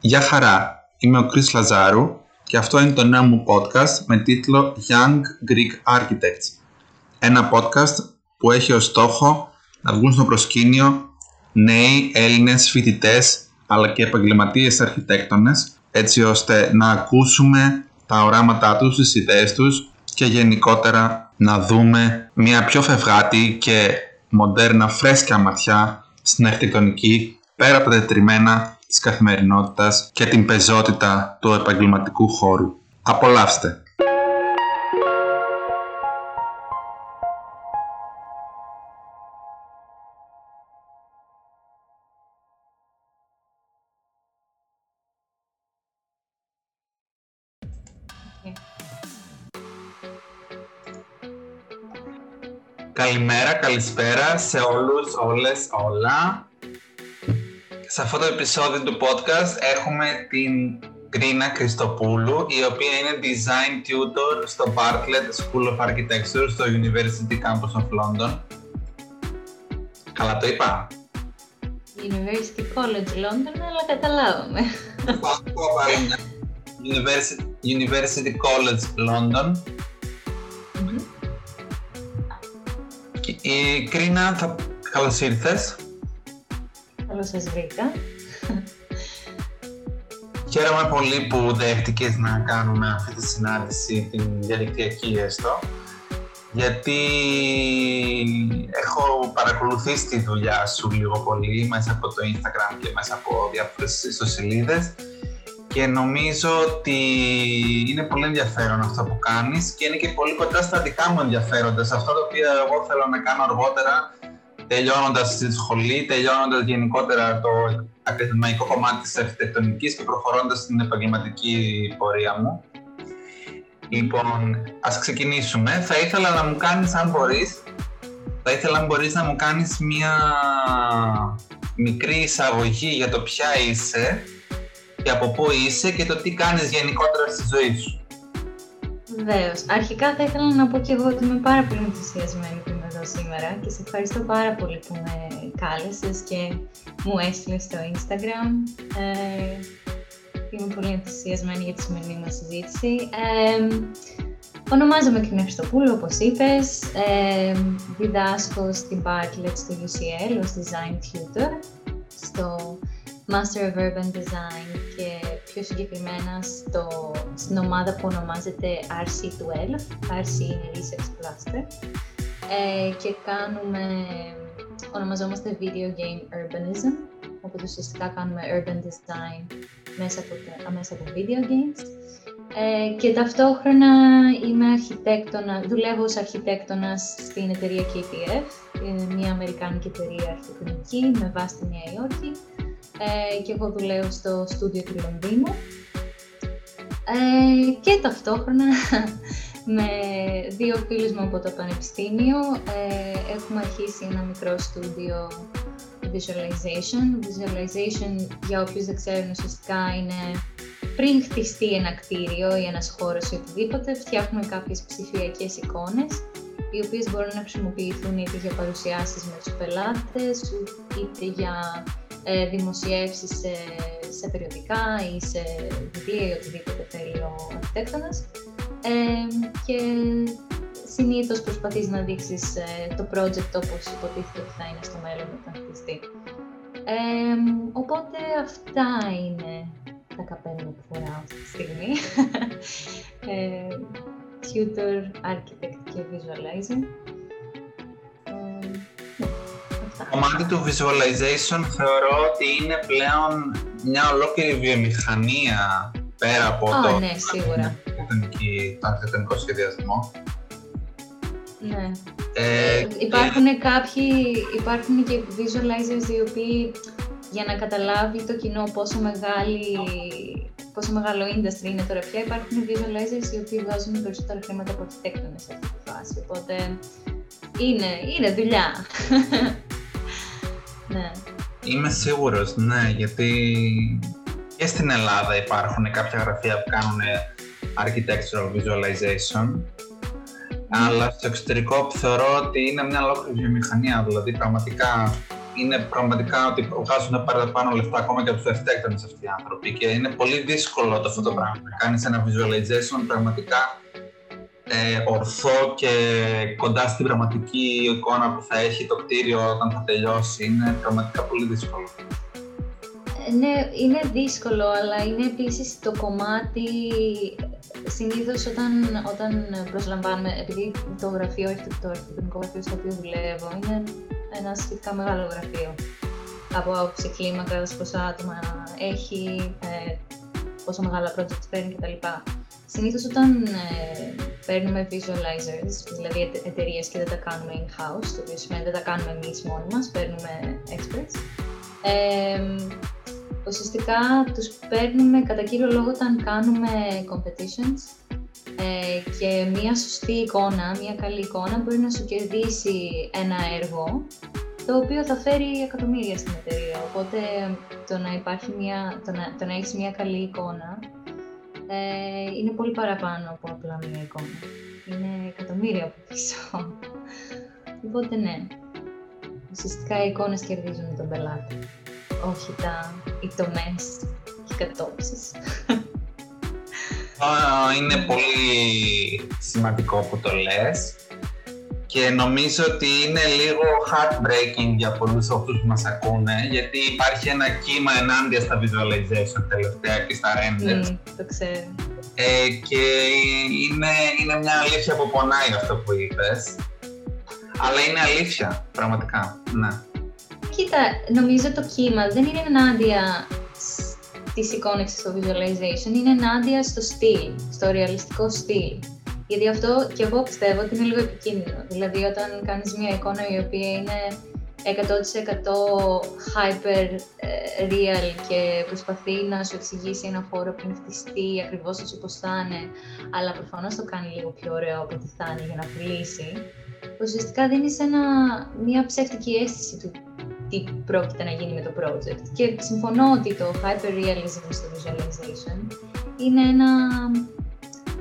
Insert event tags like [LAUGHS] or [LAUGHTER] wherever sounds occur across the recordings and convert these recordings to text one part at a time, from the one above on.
Γεια χαρά, είμαι ο Κρίς Λαζάρου και αυτό είναι το νέο μου podcast με τίτλο Young Greek Architects. Ένα podcast που έχει ως στόχο να βγουν στο προσκήνιο νέοι Έλληνες φοιτητές αλλά και επαγγελματίες αρχιτέκτονες έτσι ώστε να ακούσουμε τα οράματά τους, τις ιδέες τους και γενικότερα να δούμε μια πιο φευγάτη και μοντέρνα φρέσκια ματιά στην αρχιτεκτονική πέρα από τα τετριμένα της καθημερινότητας και την πεζότητα του επαγγελματικού χώρου. Απολαύστε! Καλημέρα, καλησπέρα σε όλους, όλες, όλα. Σε αυτό το επεισόδιο του podcast έχουμε την Κρίνα Χριστοπούλου, η οποία είναι Design Tutor στο Bartlett School of Architecture στο University Campus of London. Καλά το είπα. University College London, αλλά καταλάβαμε. University, University College London. Η Κρίνα, θα... καλώς ήρθες. Καλώς σας βρήκα. Χαίρομαι πολύ που δέχτηκες να κάνουμε αυτή τη συνάντηση, την διαδικτυακή έστω, γιατί έχω παρακολουθήσει τη δουλειά σου λίγο πολύ μέσα από το Instagram και μέσα από διάφορες ιστοσελίδες και νομίζω ότι είναι πολύ ενδιαφέρον αυτό που κάνεις και είναι και πολύ κοντά στα δικά μου ενδιαφέροντα, σε αυτό το οποίο εγώ θέλω να κάνω αργότερα τελειώνοντας τη σχολή, τελειώνοντας γενικότερα το ακαδημαϊκό κομμάτι της αρχιτεκτονικής και προχωρώντας στην επαγγελματική πορεία μου. Λοιπόν, ας ξεκινήσουμε. Θα ήθελα να μου κάνεις, αν μπορείς, θα ήθελα αν μπορείς να μου κάνεις μία μικρή εισαγωγή για το ποια είσαι και από πού είσαι και το τι κάνεις γενικότερα στη ζωή σου. Βεβαίως. Αρχικά θα ήθελα να πω και εγώ ότι είμαι πάρα πολύ ενθουσιασμένη που είμαι εδώ σήμερα και σε ευχαριστώ πάρα πολύ που με κάλεσες και μου έστειλες στο Instagram. Ε, είμαι πολύ ενθουσιασμένη για τη σημερινή μας συζήτηση. Ε, ονομάζομαι Κρίνα Χριστοπούλου, όπως είπες. Ε, διδάσκω στην Bartlett στο UCL ως Design Tutor στο Master of Urban Design και πιο συγκεκριμένα στο, στην ομάδα που ονομάζεται RC12, RC είναι Research Cluster ε, και κάνουμε, ονομαζόμαστε Video Game Urbanism, οπότε ουσιαστικά κάνουμε Urban Design μέσα από, μέσα από Video Games. Ε, και ταυτόχρονα είμαι αρχιτέκτονα, δουλεύω ως αρχιτέκτονας στην εταιρεία KPF, είναι μια αμερικάνικη εταιρεία αρχιτεκτονική με βάση τη Νέα Υόρκη. Ε, και εγώ δουλεύω στο στούντιο του Λονδίνου. Ε, και ταυτόχρονα με δύο φίλους μου από το Πανεπιστήμιο ε, έχουμε αρχίσει ένα μικρό στούντιο visualization. Visualization, για όποιους δεν ξέρουν, ουσιαστικά είναι πριν χτιστεί ένα κτίριο ή ένας χώρος ή οτιδήποτε, φτιάχνουμε κάποιες ψηφιακές εικόνες οι οποίες μπορούν να χρησιμοποιηθούν είτε για παρουσιάσεις με τους πελάτες, είτε για ε, δημοσιεύσεις σε, σε περιοδικά ή σε βιβλία ή οτιδήποτε θέλει ο αρχιτέκτονας. Ε, και συνήθως προσπαθείς να δείξεις ε, το project όπως υποτίθεται ότι θα είναι στο μέλλον όταν χτιστεί. Ε, οπότε αυτά είναι τα καπέλα που φοράω αυτή τη στιγμή. [LAUGHS] ε, tutor, architect και visualizer. Το κομμάτι του visualization θεωρώ ότι είναι πλέον μια ολόκληρη βιομηχανία πέρα από oh, το, ναι, σίγουρα. Το αρχιτεκτονικό σχεδιασμό. Ναι. Ε, υπάρχουν και... κάποιοι, υπάρχουν και visualizers οι οποίοι για να καταλάβει το κοινό πόσο μεγάλη πόσο μεγάλο industry είναι τώρα πια, υπάρχουν visualizers οι οποίοι βγάζουν περισσότερα χρήματα από αρχιτέκτονες σε αυτή τη φάση. Οπότε είναι, είναι δουλειά. [LAUGHS] Ναι. Είμαι σίγουρος, ναι, γιατί και στην Ελλάδα υπάρχουν κάποια γραφεία που κάνουν architectural visualization, αλλά στο εξωτερικό θεωρώ ότι είναι μια ολόκληρη βιομηχανία, δηλαδή πραγματικά είναι πραγματικά ότι βγάζουν παραπάνω λεφτά ακόμα και από τους ευτέκτονε αυτοί οι άνθρωποι και είναι πολύ δύσκολο το αυτό το πράγμα. Να κάνεις ένα visualization πραγματικά ε, ορθό και κοντά στην πραγματική εικόνα που θα έχει το κτίριο όταν θα τελειώσει. Είναι πραγματικά πολύ δύσκολο. Ναι, είναι δύσκολο, αλλά είναι επίσης το κομμάτι συνήθως όταν, όταν προσλαμβάνουμε, επειδή το γραφείο, το αρχιτεκτονικό γραφείο στο οποίο δουλεύω είναι ένα σχετικά μεγάλο γραφείο από άποψη κλίμακας, πόσα άτομα έχει, ε, πόσο μεγάλα projects παίρνει κτλ. Συνήθως όταν ε, παίρνουμε visualizers, δηλαδή εταιρείες και δεν τα κάνουμε in-house, το οποίο σημαίνει δεν τα κάνουμε εμείς μόνοι μας, παίρνουμε experts, ε, ουσιαστικά τους παίρνουμε κατά κύριο λόγο όταν κάνουμε competitions ε, και μια σωστή εικόνα, μια καλή εικόνα μπορεί να σου κερδίσει ένα έργο το οποίο θα φέρει εκατομμύρια στην εταιρεία. Οπότε το να, υπάρχει μια, το να, το να έχεις μια καλή εικόνα ε, είναι πολύ παραπάνω από απλά μια εικόνα. Είναι εκατομμύρια από πίσω. Οπότε ναι, ουσιαστικά οι εικόνες κερδίζουν τον πελάτη όχι τα, οι τομές και οι κατόψεις. Είναι πολύ σημαντικό που το λες και νομίζω ότι είναι λίγο heartbreaking για πολλούς αυτούς που μας ακούνε γιατί υπάρχει ένα κύμα ενάντια στα visualization τελευταία και στα renders. Mm, το ξέρω. Ε, και είναι, είναι μια αλήθεια που πονάει αυτό που είπες. Αλλά είναι αλήθεια, πραγματικά. Ναι. Κοίτα, νομίζω το κύμα δεν είναι ενάντια της εικόνα στο visualization, είναι ενάντια στο στυλ, στο ρεαλιστικό στυλ. Γιατί αυτό και εγώ πιστεύω ότι είναι λίγο επικίνδυνο. Δηλαδή, όταν κάνεις μια εικόνα η οποία είναι 100% hyper ε, real και προσπαθεί να σου εξηγήσει ένα χώρο πριν χτιστεί ακριβώς έτσι όπως θα είναι, αλλά προφανώς το κάνει λίγο πιο ωραίο από ό,τι θα είναι για να πουλήσει, ουσιαστικά δίνεις μια ψεύτικη αίσθηση του τι πρόκειται να γίνει με το project. Και συμφωνώ ότι το hyperrealism στο visualization είναι ένα,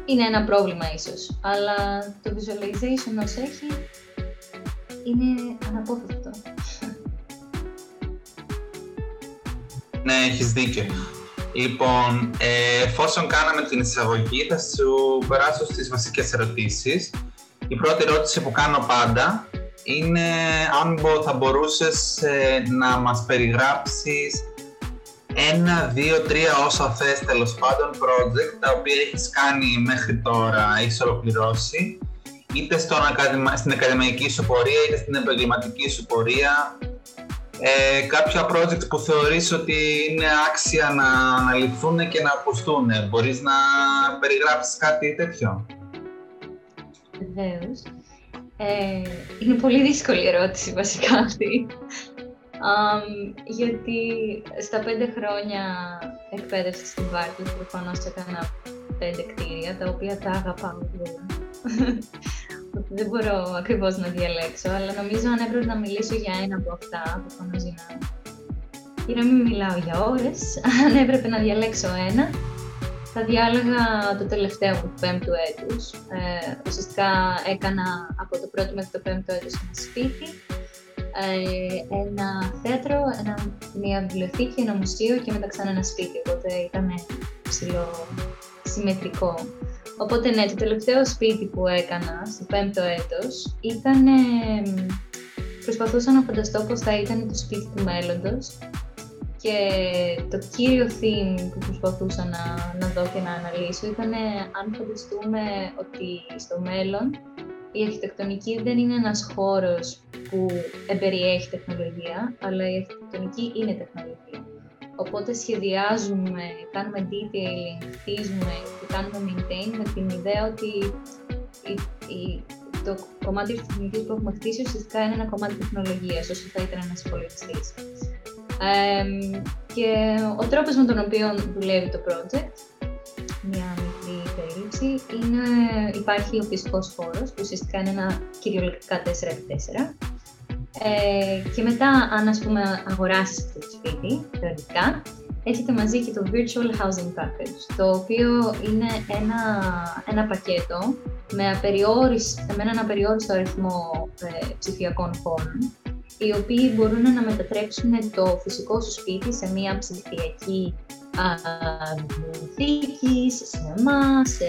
είναι ένα πρόβλημα ίσως, αλλά το visualization ως έχει είναι αναπόφευκτο. Ναι, έχεις δίκιο. Λοιπόν, ε, εφόσον κάναμε την εισαγωγή, θα σου περάσω στις βασικές ερωτήσεις. Η πρώτη ερώτηση που κάνω πάντα είναι αν θα μπορούσες ε, να μας περιγράψεις ένα, δύο, τρία όσα θες τέλος πάντων project τα οποία έχεις κάνει μέχρι τώρα, έχεις ολοκληρώσει είτε στον στην ακαδημαϊκή σου πορεία είτε στην επαγγελματική σου πορεία ε, κάποια project που θεωρείς ότι είναι άξια να αναλυθούν και να ακουστούν. Μπορείς να περιγράψεις κάτι τέτοιο; Βεβαίως. Ε, είναι πολύ δύσκολη ερώτηση βασικά αυτή. γιατί στα πέντε χρόνια εκπαίδευσης στην Βάρκη προφανώς έκανα πέντε κτίρια, τα οποία τα αγαπάω όλα. Δεν μπορώ ακριβώς να διαλέξω, αλλά νομίζω αν έπρεπε να μιλήσω για ένα από αυτά, προφανώς για να... για να μην μιλάω για ώρες, [LAUGHS] αν έπρεπε να διαλέξω ένα, θα διάλεγα το τελευταίο μου του πέμπτου έτους. Ε, ουσιαστικά έκανα από το πρώτο μέχρι το πέμπτο έτος ένα σπίτι, ε, ένα θέατρο, ένα, μια βιβλιοθήκη, ένα μουσείο και μετά ξανά ένα σπίτι, οπότε ήταν ψηλό συμμετρικό. Οπότε ναι, το τελευταίο σπίτι που έκανα στο πέμπτο έτος ήταν... προσπαθούσα να φανταστώ πώς θα ήταν το σπίτι του μέλλοντος και το κύριο theme που προσπαθούσα να, να δω και να αναλύσω ήταν αν φανταστούμε ότι στο μέλλον η αρχιτεκτονική δεν είναι ένας χώρος που εμπεριέχει τεχνολογία, αλλά η αρχιτεκτονική είναι τεχνολογία. Οπότε σχεδιάζουμε, κάνουμε detailing, χτίζουμε και κάνουμε maintain με την ιδέα ότι η, η, το κομμάτι της τεχνικής που έχουμε χτίσει ουσιαστικά είναι ένα κομμάτι τεχνολογίας, όσο θα ήταν ένας υπολογιστής και ο τρόπος με τον οποίο δουλεύει το project, μια μικρή περίληψη, είναι, υπάρχει ο φυσικός χώρος, που ουσιαστικά είναι ένα κυριολεκτικά 4x4. Ε, και μετά, αν ας πούμε αγοράσεις αυτό το σπίτι, θεωρητικά, έχετε μαζί και το Virtual Housing Package, το οποίο είναι ένα, ένα πακέτο με, με έναν απεριόριστο αριθμό ε, ψηφιακών χώρων οι οποίοι μπορούν να μετατρέψουν το φυσικό σου σπίτι σε μια ψηφιακή βιβλιοθήκη, σε σινεμά, σε,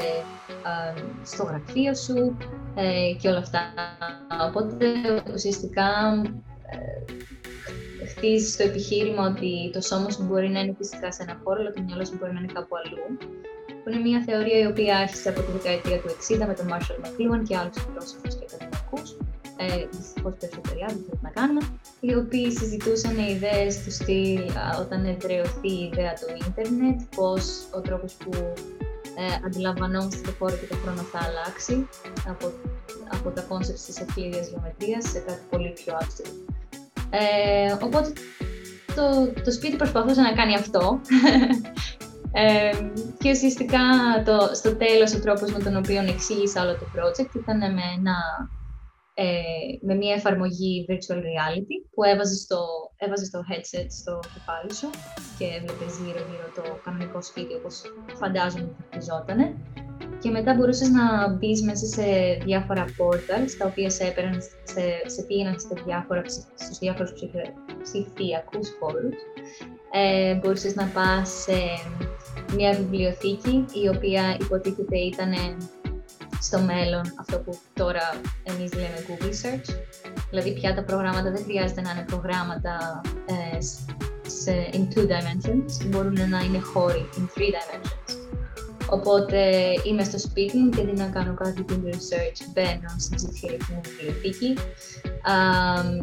στο γραφείο σου ε, και όλα αυτά. Οπότε ουσιαστικά ε, χτίζεις το επιχείρημα ότι το σώμα σου μπορεί να είναι φυσικά σε ένα χώρο, αλλά το μυαλό σου μπορεί να είναι κάπου αλλού. Που είναι μια θεωρία η οποία άρχισε από τη δεκαετία του 60 με τον Marshall McLuhan και άλλους φιλόσοφους και ακαδημαϊκού. Ε, Δυστυχώς περισσότεροι άλλοι δεν να κάνουμε. Οι οποίοι συζητούσαν ιδέες του στυλ όταν εδραιωθεί η ιδέα του ίντερνετ, πώς ο τρόπος που ε, αντιλαμβανόμαστε το χώρο και το χρόνο θα αλλάξει από, από τα concept της ευκλείδειας γεωμετρίας σε κάτι πολύ πιο άξιο. Ε, οπότε το, το σπίτι προσπαθούσε να κάνει αυτό. [LAUGHS] ε, και ουσιαστικά το, στο τέλος ο τρόπος με τον οποίο εξήγησα όλο το project ήταν με, ένα, ε, με μια εφαρμογή virtual reality που έβαζε στο, έβαζε στο headset στο κεφάλι σου και έβλεπες γύρω γύρω το κανονικό σπίτι όπως φαντάζομαι ότι χτιζότανε και μετά μπορούσες να μπεις μέσα σε διάφορα portals τα οποία σε, έπαιρναν, σε, σε πήγαιναν σε διάφορα, στους διάφορους ψηφιακούς χώρους. Ε, μπορούσες να πας σε μια βιβλιοθήκη η οποία υποτίθεται ήταν στο μέλλον αυτό που τώρα εμείς λέμε Google Search. Δηλαδή πια τα προγράμματα δεν χρειάζεται να είναι προγράμματα ε, σε, in two dimensions, μπορούν να είναι χώροι in three dimensions. Οπότε είμαι στο σπίτι μου και αντί να κάνω κάτι Google research, μπαίνω στην ψηφιακή μου βιβλιοθήκη.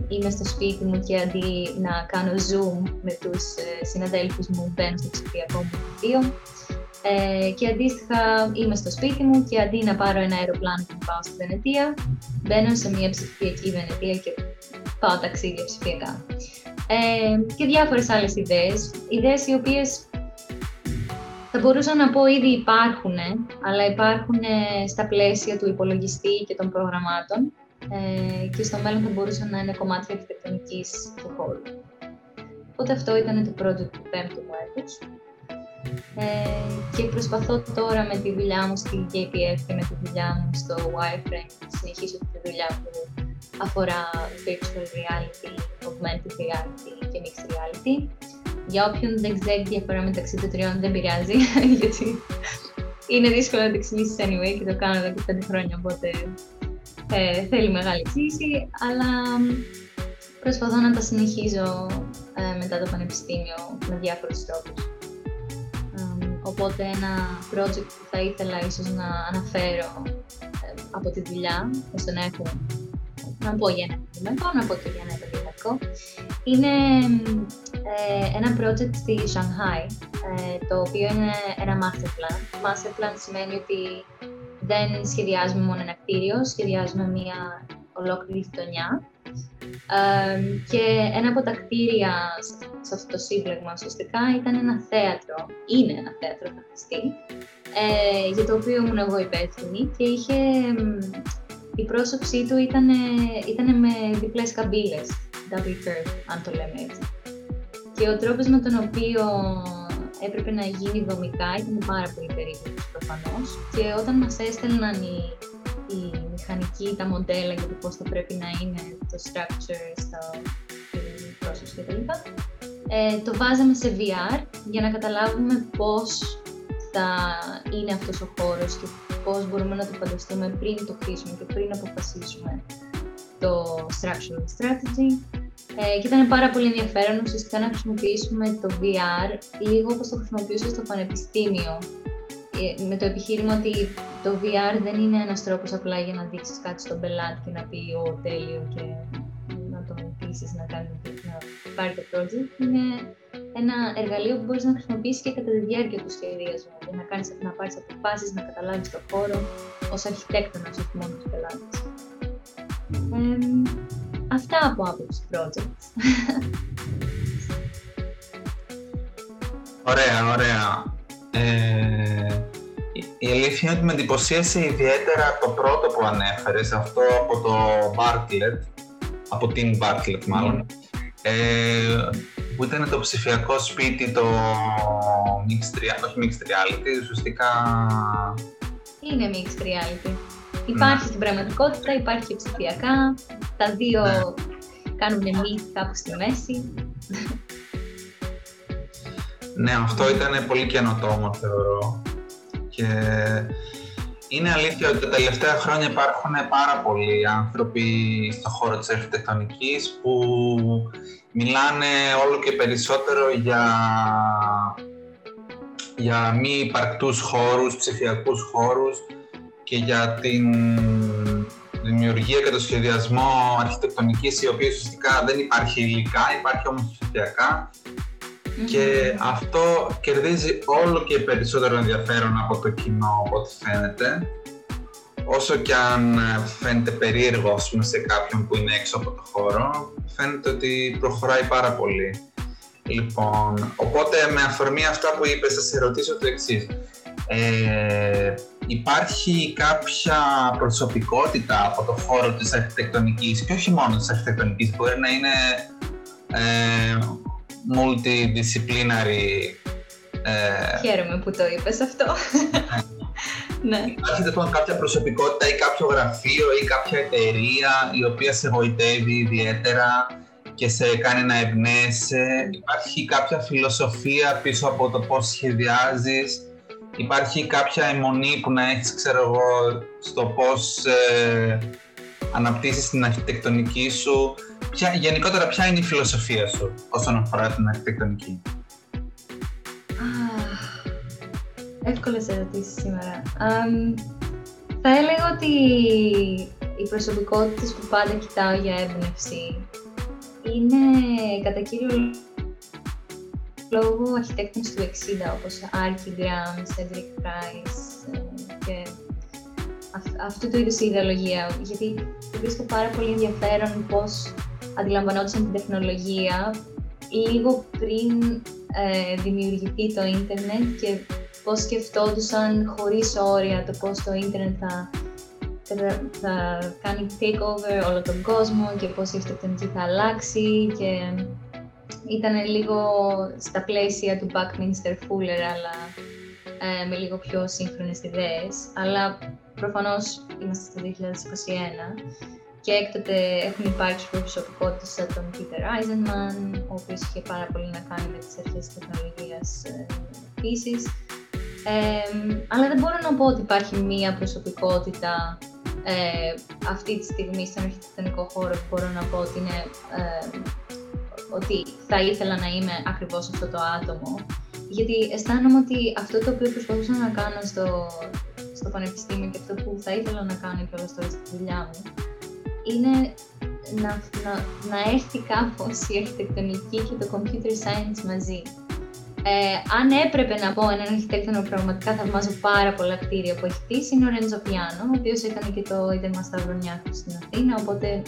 είμαι στο σπίτι μου και αντί να κάνω zoom με τους ε, συναδέλφους μου, μπαίνω στο ψηφιακό μου βιβλίο. Ε, και αντίστοιχα είμαι στο σπίτι μου και αντί να πάρω ένα αεροπλάνο και να πάω στη Βενετία, μπαίνω σε μια ψηφιακή Βενετία και πάω ταξίδια ψηφιακά. Ε, και διάφορες άλλες ιδέες, ιδέες οι οποίες θα μπορούσα να πω ήδη υπάρχουν, αλλά υπάρχουν στα πλαίσια του υπολογιστή και των προγραμμάτων ε, και στο μέλλον θα μπορούσαν να είναι κομμάτια αρχιτεκτονικής του χώρου. Οπότε αυτό ήταν το project του πέμπτου μου έτους. Ε, και προσπαθώ τώρα με τη δουλειά μου στη JPF και με τη δουλειά μου στο Wireframe να συνεχίσω τη δουλειά που αφορά virtual reality, augmented reality και mixed reality για όποιον δεν ξέρει τη διαφορά μεταξύ των τριών δεν πειράζει, [LAUGHS] γιατί είναι δύσκολο να το εξηγήσεις anyway και το κάνω εδώ και πέντε χρόνια, οπότε ε, θέλει μεγάλη εξήγηση, αλλά προσπαθώ να τα συνεχίζω ε, μετά το πανεπιστήμιο με διάφορους τρόπους. Οπότε ένα project που θα ήθελα ίσως να αναφέρω ε, από τη δουλειά, ώστε να έχω να πω για ένα επαγγελματικό, να πω και για ένα επαγγελματικό. Είναι ε, ένα project στη Shanghai, ε, το οποίο είναι ένα master plan. Master plan σημαίνει ότι δεν σχεδιάζουμε μόνο ένα κτίριο, σχεδιάζουμε μια ολόκληρη γειτονιά. Ε, και ένα από τα κτίρια σε αυτό το σύμπλεγμα ουσιαστικά ήταν ένα θέατρο, είναι ένα θέατρο θα ε, για το οποίο ήμουν εγώ υπεύθυνη και είχε η πρόσωψή του ήταν, ήταν με διπλές καμπύλες, double curve, αν το λέμε έτσι. Και ο τρόπος με τον οποίο έπρεπε να γίνει δομικά ήταν πάρα πολύ περίπλοκος προφανώς και όταν μας έστελναν οι, οι μηχανικοί, τα μοντέλα για το πώς θα πρέπει να είναι το structure στο πρόσωψη κτλ. Ε, το βάζαμε σε VR για να καταλάβουμε πώς θα είναι αυτός ο χώρος και πώς μπορούμε να το φανταστούμε πριν το χτίσουμε και πριν αποφασίσουμε το structural strategy. Ε, και ήταν πάρα πολύ ενδιαφέρον ουσιαστικά να χρησιμοποιήσουμε το VR λίγο όπως το χρησιμοποιούσα στο πανεπιστήμιο ε, με το επιχείρημα ότι το VR δεν είναι ένας τρόπος απλά για να δείξεις κάτι στον πελάτη και να πει «Ω, τέλειο» και να τον πείσεις να, κάνει, να πάρει το project. Είναι ένα εργαλείο που μπορείς να χρησιμοποιήσεις και κατά τη διάρκεια του σχεδιασμού για να, κάνεις, να πάρεις αποφάσεις, να καταλάβεις το χώρο ως αρχιτέκτονας, όχι μόνο τους πελάτες. αυτά από άποψη projects. Ωραία, ωραία. Ε, η αλήθεια είναι ότι με εντυπωσίασε ιδιαίτερα το πρώτο που ανέφερες, αυτό από το Bartlett, από την Bartlett μάλλον, ναι. ε, που ήταν το ψηφιακό σπίτι, το mixed reality, όχι mixed reality, ουσιαστικά... Είναι mixed reality. Υπάρχει ναι. στην πραγματικότητα, υπάρχει και ψηφιακά. Τα δύο, ναι. κάνουμε meet κάπου στη μέση. Ναι, αυτό ήταν πολύ καινοτόμο θεωρώ. Και είναι αλήθεια ότι τα τελευταία χρόνια υπάρχουν πάρα πολλοί άνθρωποι στον χώρο της αρχιτεκτονικής που μιλάνε όλο και περισσότερο για, για μη υπαρκτούς χώρους, ψηφιακούς χώρους και για την δημιουργία και το σχεδιασμό αρχιτεκτονικής η οποία ουσιαστικά δεν υπάρχει υλικά, υπάρχει όμως ψηφιακά και αυτό κερδίζει όλο και περισσότερο ενδιαφέρον από το κοινό από ό,τι φαίνεται. Όσο και αν φαίνεται περίεργο σε κάποιον που είναι έξω από το χώρο φαίνεται ότι προχωράει πάρα πολύ. Λοιπόν, οπότε με αφορμή αυτά που είπες θα σε ρωτήσω το εξής. Ε, υπάρχει κάποια προσωπικότητα από το χώρο της αρχιτεκτονικής και όχι μόνο της αρχιτεκτονικής, μπορεί να είναι ε, multidisciplinary. Ε, Χαίρομαι που το είπες αυτό. [LAUGHS] ναι. Υπάρχει λοιπόν κάποια προσωπικότητα ή κάποιο γραφείο ή κάποια εταιρεία η οποία σε βοητεύει ιδιαίτερα και σε κάνει να εμπνέεσαι. Υπάρχει κάποια φιλοσοφία πίσω από το πώς σχεδιάζεις. Υπάρχει κάποια αιμονή που να έχεις, ξέρω εγώ, στο πώς ε, αναπτύσσεις την αρχιτεκτονική σου ποια, γενικότερα ποια είναι η φιλοσοφία σου όσον αφορά την αρχιτεκτονική; Εύκολες ερωτήσεις σήμερα. θα έλεγα ότι οι προσωπικότητες που πάντα κοιτάω για έμπνευση είναι κατά κύριο λόγο αρχιτέκτονες του 60 όπως Archie Graham, Cedric Price ε, και αυτού του είδους η ιδεολογία. Γιατί βρίσκω πάρα πολύ ενδιαφέρον πώς αντιλαμβανόντουσαν την τεχνολογία λίγο πριν ε, δημιουργηθεί το ίντερνετ και πώς σκεφτόντουσαν χωρίς όρια το πώς το ίντερνετ θα, θα, κάνει takeover όλο τον κόσμο και πώς η αυτοκτονική θα αλλάξει και ήταν λίγο στα πλαίσια του Buckminster Fuller αλλά ε, με λίγο πιο σύγχρονες ιδέες. Αλλά προφανώς είμαστε στο 2021 και έκτοτε έχουν υπάρξει προσωπικότητες σαν τον Peter Eisenman, ο οποίος είχε πάρα πολύ να κάνει με τις αρχές της τεχνολογίας ε, επίσης. αλλά δεν μπορώ να πω ότι υπάρχει μία προσωπικότητα ε, αυτή τη στιγμή στον αρχιτεκτονικό χώρο που μπορώ να πω ότι είναι ότι θα ήθελα να είμαι ακριβώς αυτό το άτομο. Γιατί αισθάνομαι ότι αυτό το οποίο προσπαθούσα να κάνω στο, στο πανεπιστήμιο και αυτό που θα ήθελα να κάνω και όλα τώρα στη δουλειά μου, είναι να, να, να έρθει κάπως η αρχιτεκτονική και το computer science μαζί. Ε, αν έπρεπε να πω έναν αρχιτέκτονο που πραγματικά θαυμάζω πάρα πολλά κτίρια που έχει χτίσει, είναι ο Ρέντζο Πιάνο, ο οποίος έκανε και το Ίδρυμα Σταυρονιάκου στην Αθήνα, οπότε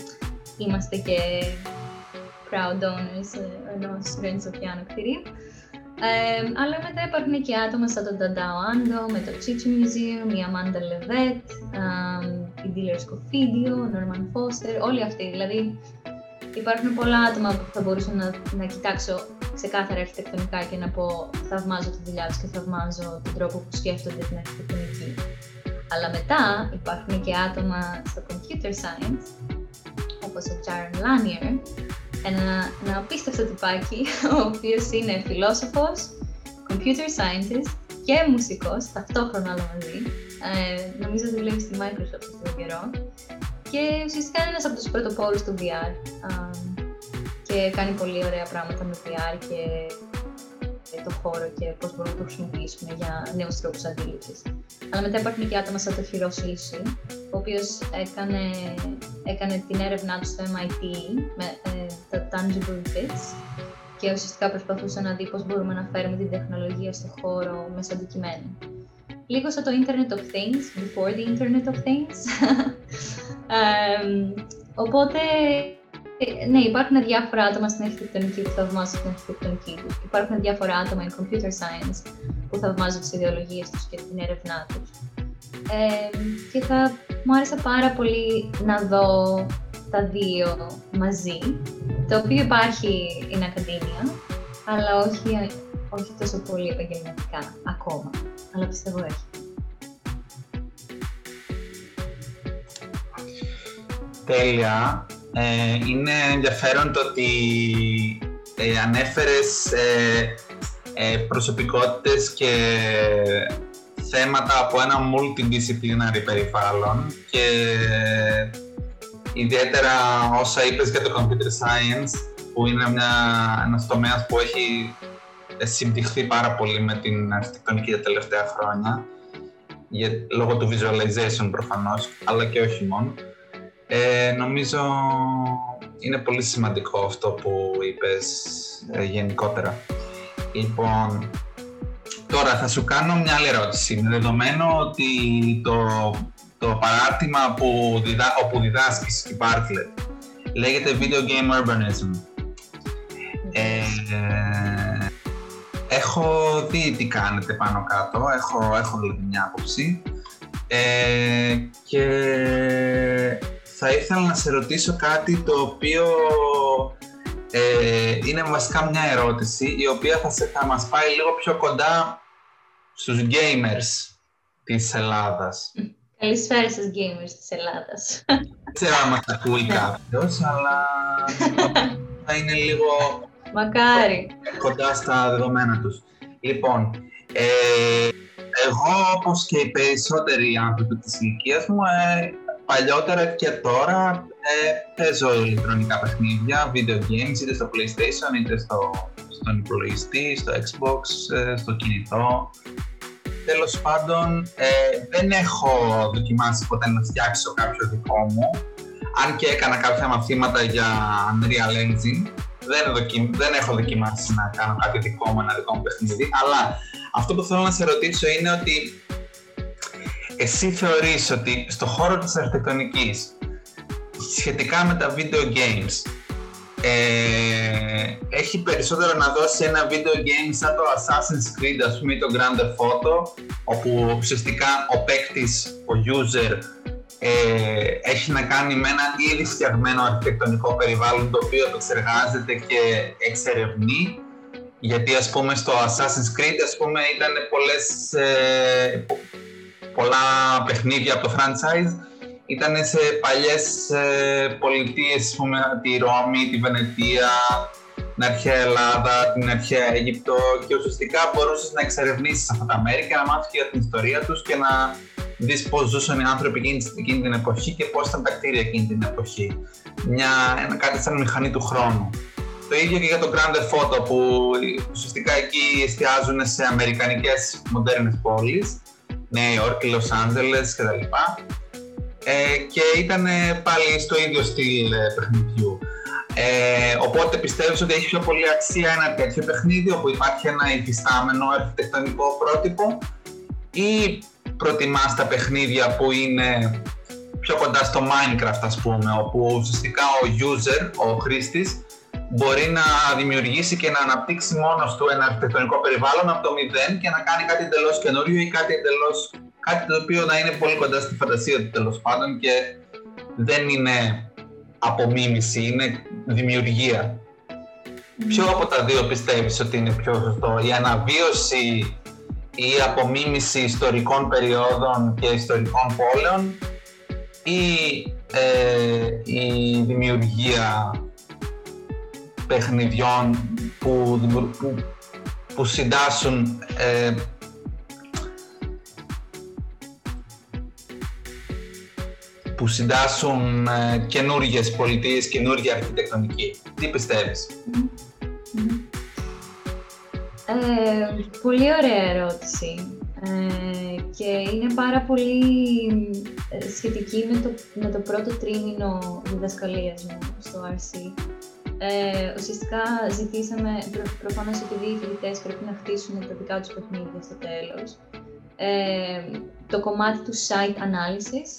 είμαστε και proud owners ενός Ρέντζο Πιάνο κτίριου. Ε, αλλά μετά υπάρχουν και άτομα σαν τον Ταντάο Άντο, με το Chichi Museum, η Αμάντα Λεβέτ, η Dealer Scofidio, ο Norman Foster, όλοι αυτοί. Δηλαδή υπάρχουν πολλά άτομα που θα μπορούσα να, να κοιτάξω ξεκάθαρα αρχιτεκτονικά και να πω θαυμάζω τη δουλειά τους και θαυμάζω τον τρόπο που σκέφτονται την αρχιτεκτονική. Αλλά μετά υπάρχουν και άτομα στο computer science, όπως ο Jaron Lanier, ένα, ένα απίστευτο τυπάκι, [LAUGHS] ο οποίος είναι φιλόσοφος, computer scientist και μουσικός, ταυτόχρονα όλα μαζί. Ε, νομίζω ότι δουλεύει στη Microsoft αυτόν τον καιρό. Και ουσιαστικά είναι ένας από τους πρωτοπόρους του VR. και κάνει πολύ ωραία πράγματα με VR και το χώρο και πώς μπορούμε να το χρησιμοποιήσουμε για νέους τρόπους αντίληψης. Αλλά μετά υπάρχουν και άτομα σαν το Hiro ο οποίος έκανε, έκανε την έρευνά του στο MIT με ε, τα Tangible Bits και ουσιαστικά προσπαθούσε να δει πώς μπορούμε να φέρουμε την τεχνολογία στο χώρο μέσω αντικειμένου. Λίγο σαν το Internet of Things, before the Internet of Things. [LAUGHS] οπότε ε, ναι, υπάρχουν διάφορα άτομα στην αρχιτεκτονική που θαυμάζουν την αρχιτεκτονική του. Υπάρχουν διάφορα άτομα in computer science που θαυμάζουν τις ιδεολογίες τους και την έρευνά τους. Ε, και θα μου άρεσε πάρα πολύ να δω τα δύο μαζί, το οποίο υπάρχει in ακαδημία, αλλά όχι, όχι τόσο πολύ επαγγελματικά ακόμα, αλλά πιστεύω έχει. Τέλεια. Ε, είναι ενδιαφέρον το ότι ε, ανέφερες ε, ε, προσωπικότητες και θέματα από ένα multidisciplinary περιβάλλον και ιδιαίτερα όσα είπες για το computer science που είναι μια, ένας τομέας που έχει συμπτυχθεί πάρα πολύ με την αρχιτεκτονική τα τελευταία χρόνια για, λόγω του visualization προφανώς, αλλά και όχι μόνο. Ε, νομίζω είναι πολύ σημαντικό αυτό που είπες ε, γενικότερα. Λοιπόν, τώρα θα σου κάνω μια άλλη ερώτηση. Με δεδομένο ότι το, το παράρτημα που διδά, όπου διδάσκεις στην Bartlett λέγεται Video Game Urbanism. Ε, έχω δει τι κάνετε πάνω κάτω, έχω, έχω δηλαδή μια άποψη ε, και θα ήθελα να σε ρωτήσω κάτι το οποίο ε, είναι βασικά μια ερώτηση η οποία θα, σε, θα μας πάει λίγο πιο κοντά στους gamers της Ελλάδας. Καλησπέρα στους gamers της Ελλάδας. Δεν ξέρω αν μας ακούει κάποιος, αλλά [LAUGHS] θα είναι λίγο Μακάρι. κοντά στα δεδομένα τους. Λοιπόν, ε, εγώ όπως και οι περισσότεροι άνθρωποι της ηλικίας μου, ε, παλιότερα και τώρα ε, παίζω ηλεκτρονικά παιχνίδια, video games, είτε στο PlayStation, είτε στο, στον υπολογιστή, στο Xbox, ε, στο κινητό. Τέλος πάντων, ε, δεν έχω δοκιμάσει ποτέ να φτιάξω κάποιο δικό μου, αν και έκανα κάποια μαθήματα για Unreal Engine, δεν, δοκι... δεν έχω δοκιμάσει να κάνω κάποιο δικό μου, ένα δικό μου παιχνίδι, αλλά αυτό που θέλω να σε ρωτήσω είναι ότι εσύ θεωρείς ότι στο χώρο της αρχιτεκτονικής, σχετικά με τα video games, ε, έχει περισσότερο να δώσει ένα video game σαν το Assassin's Creed, ας πούμε, ή το Grand Theft Auto, όπου ουσιαστικά ο παίκτης, ο user, ε, έχει να κάνει με ένα ήδη φτιαγμένο αρχιτεκτονικό περιβάλλον το οποίο εξεργάζεται και εξερευνεί. Γιατί ας πούμε στο Assassin's Creed ας πούμε ήταν πολλές, ε, πολλά παιχνίδια από το franchise ήταν σε παλιές ε, πολιτείες, ας πούμε, τη Ρώμη, τη Βενετία, την αρχαία Ελλάδα, την αρχαία Αίγυπτο και ουσιαστικά μπορούσες να εξερευνήσεις αυτά τα μέρη και να μάθεις και για την ιστορία τους και να δεις πώς ζούσαν οι άνθρωποι εκείνη, την εποχή και πώς ήταν τα κτίρια εκείνη την εποχή. Μια, ένα, κάτι σαν μηχανή του χρόνου. Το ίδιο και για το Grand Theft Auto που ουσιαστικά εκεί εστιάζουν σε αμερικανικές μοντέρνες πόλεις, Νέα Υόρκη, Λος Άντζελες κτλ. Ε, και ήταν πάλι στο ίδιο στυλ ε, παιχνιδιού. Ε, οπότε πιστεύεις ότι έχει πιο πολύ αξία ένα τέτοιο παιχνίδι όπου υπάρχει ένα υφιστάμενο αρχιτεκτονικό πρότυπο ή προτιμάς τα παιχνίδια που είναι πιο κοντά στο Minecraft ας πούμε, όπου ουσιαστικά ο user, ο χρήστης, μπορεί να δημιουργήσει και να αναπτύξει μόνος του ένα αρχιτεκτονικό περιβάλλον από το μηδέν και να κάνει κάτι εντελώς καινούριο ή κάτι εντελώς, κάτι το οποίο να είναι πολύ κοντά στη φαντασία του τέλος πάντων και δεν είναι απομίμηση, είναι δημιουργία. Ποιο από τα δύο πιστεύεις ότι είναι πιο σωστό, η αναβίωση η απομίμηση ιστορικών περιόδων και ιστορικών πόλεων ή ε, η δημιουργία παιχνιδιών που, που, που συντάσσουν ε, που συντάσσουν ε, καινούργιες πολιτείες, καινούργια αρχιτεκτονική. Τι πιστεύεις; Ε, πολύ ωραία ερώτηση ε, και είναι πάρα πολύ ε, σχετική με το, με το πρώτο τρίμηνο διδασκαλίας μου στο RC. Ε, ουσιαστικά ζητήσαμε, προ, προφανώς επειδή οι φοιτητές πρέπει να χτίσουν τα δικά τους παιχνίδια στο τέλος, ε, το κομμάτι του site analysis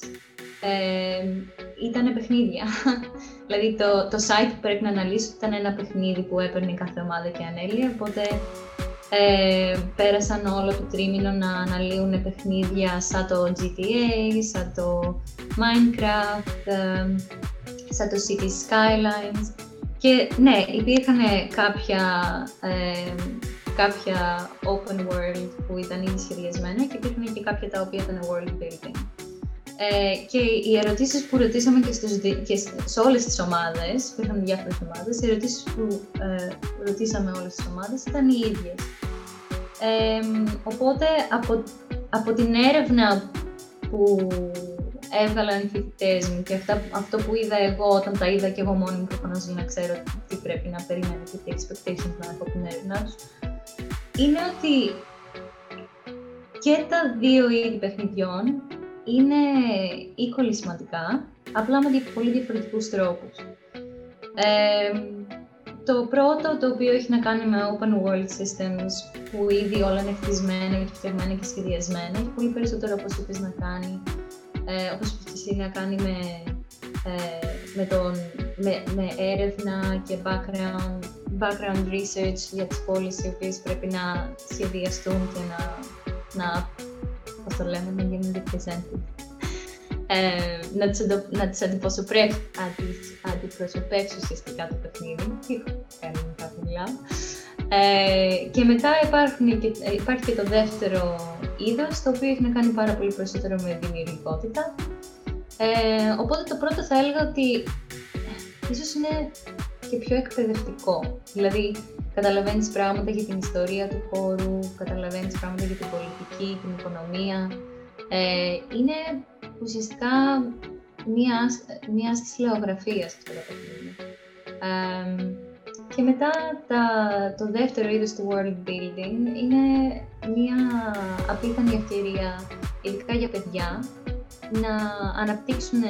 ε, ήταν παιχνίδια. [LAUGHS] δηλαδή το, το site που πρέπει να αναλύσω ήταν ένα παιχνίδι που έπαιρνε κάθε ομάδα και ανέλυε, οπότε ε, πέρασαν όλο το τρίμηνο να αναλύουν παιχνίδια σαν το GTA, σαν το Minecraft, ε, σαν το City Skylines και ναι, υπήρχαν κάποια, ε, κάποια open world που ήταν ήδη σχεδιασμένα και υπήρχαν και κάποια τα οποία ήταν world building. Ε, και οι ερωτήσεις που ρωτήσαμε και, στους, και σε όλες τις ομάδες, που είχαν διάφορες ομάδες, οι ερωτήσεις που ε, ρωτήσαμε όλες τις ομάδες ήταν οι ίδιες. Ε, οπότε από, από την έρευνα που έβγαλαν οι φοιτητές μου και αυτά, αυτό που είδα εγώ όταν τα είδα και εγώ μόνη μου προφανώς για να ξέρω τι πρέπει να περιμένω και τι expectations να έχω από την έρευνά τους, είναι ότι και τα δύο είδη παιχνιδιών είναι equally σημαντικά, απλά με πολύ διαφορετικούς τρόπους. Ε, το πρώτο, το οποίο έχει να κάνει με open world systems, που ήδη όλα είναι χτισμένα και φτιαγμένα και σχεδιασμένα, έχει πολύ περισσότερο, όπως είπες, να κάνει, ε, όπως είπες να κάνει με, ε, με, τον, με, με έρευνα και background, background research για τις πόλεις οι οποίες πρέπει να σχεδιαστούν και να, να πώς το λέμε, να γίνουν represented. Ε, να τις, αντο, να τις αντιπροσωπεύσει ουσιαστικά το παιχνίδι. Τι κάνει κάπου μιλάω. Ε, και μετά υπάρχουν και, υπάρχει και το δεύτερο είδος, το οποίο έχει να κάνει πάρα πολύ περισσότερο με δημιουργικότητα. Ε, οπότε το πρώτο θα έλεγα ότι ε, ίσως είναι και πιο εκπαιδευτικό. Δηλαδή, καταλαβαίνεις πράγματα για την ιστορία του χώρου, καταλαβαίνεις πράγματα για την πολιτική, την οικονομία. Ε, είναι ουσιαστικά μία, μία άσκηση λαογραφίας αυτό το παιχνίδι. Ε, και μετά τα, το δεύτερο είδος του world building είναι μία απίθανη ευκαιρία, ειδικά για παιδιά, να αναπτύξουν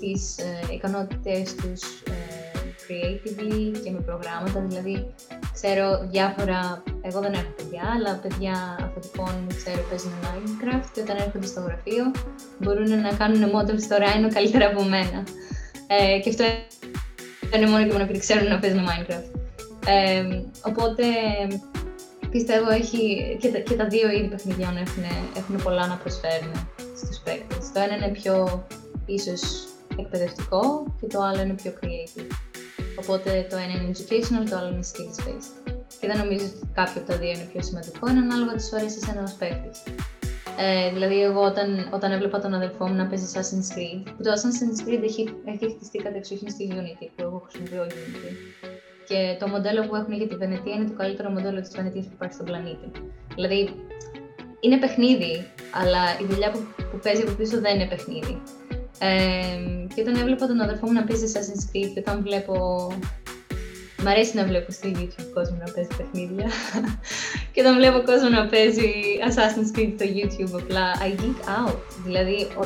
τις ε, ικανότητες τους ε, creatively και με προγράμματα, δηλαδή ξέρω διάφορα, εγώ δεν έχω παιδιά, αλλά παιδιά αφεντικών μου ξέρω παίζουν Minecraft και όταν έρχονται στο γραφείο μπορούν να κάνουν models στο Rhino καλύτερα από μένα. Ε, και αυτό είναι μόνο και μόνο επειδή ξέρουν να παίζουν Minecraft. Ε, οπότε πιστεύω έχει, και, τα, και τα δύο είδη παιχνιδιών έχουν, έχουν πολλά να προσφέρουν στους παίκτες. Το ένα είναι πιο ίσως εκπαιδευτικό και το άλλο είναι πιο creative. Οπότε το ένα είναι educational, το άλλο είναι skills based. Και δεν νομίζω ότι κάποιο από τα δύο είναι πιο σημαντικό, είναι ανάλογα τι σου αρέσει σε ένα παίκτης. Ε, δηλαδή, εγώ όταν, όταν έβλεπα τον αδελφό μου να παίζει Assassin's Creed, που το Assassin's Creed έχει, έχει χτιστεί κατεξοχήν στη Unity, που εγώ χρησιμοποιώ Unity. Και το μοντέλο που έχουν για τη Βενετία είναι το καλύτερο μοντέλο της Βενετίας που υπάρχει στον πλανήτη. Δηλαδή, είναι παιχνίδι, αλλά η δουλειά που, που παίζει από πίσω δεν είναι παιχνίδι. Ε, και όταν έβλεπα τον αδερφό μου να παίζει Assassin's Creed και όταν βλέπω... Μ' αρέσει να βλέπω στη YouTube κόσμο να παίζει παιχνίδια. και όταν βλέπω κόσμο να παίζει Assassin's Creed στο YouTube, απλά I geek out. Δηλαδή, ο...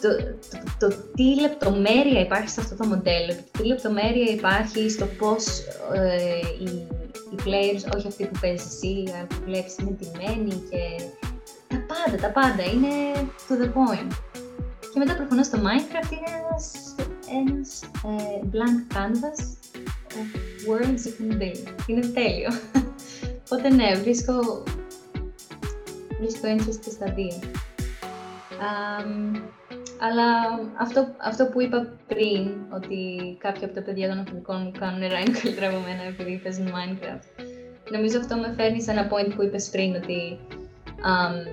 το, το, το, το, τι λεπτομέρεια υπάρχει σε αυτό το μοντέλο, το τι λεπτομέρεια υπάρχει στο πώς ε, οι, οι players, όχι αυτοί που παίζεις εσύ, αλλά που βλέπεις είναι τιμένοι και τα πάντα, τα πάντα, είναι to the point. Και μετά προφανώς το Minecraft είναι ένας, ένας ε, blank canvas of worlds you can build. Είναι τέλειο. Οπότε ναι, βρίσκω, βρίσκω interest στα δύο. Um, αλλά αυτό, αυτό που είπα πριν, ότι κάποια από τα παιδιά των αφεντικών μου κάνουν Rhyme [LAUGHS] καλύτερα από μένα επειδή παίζουν Minecraft. Νομίζω αυτό με φέρνει σε ένα point που είπες πριν, ότι um,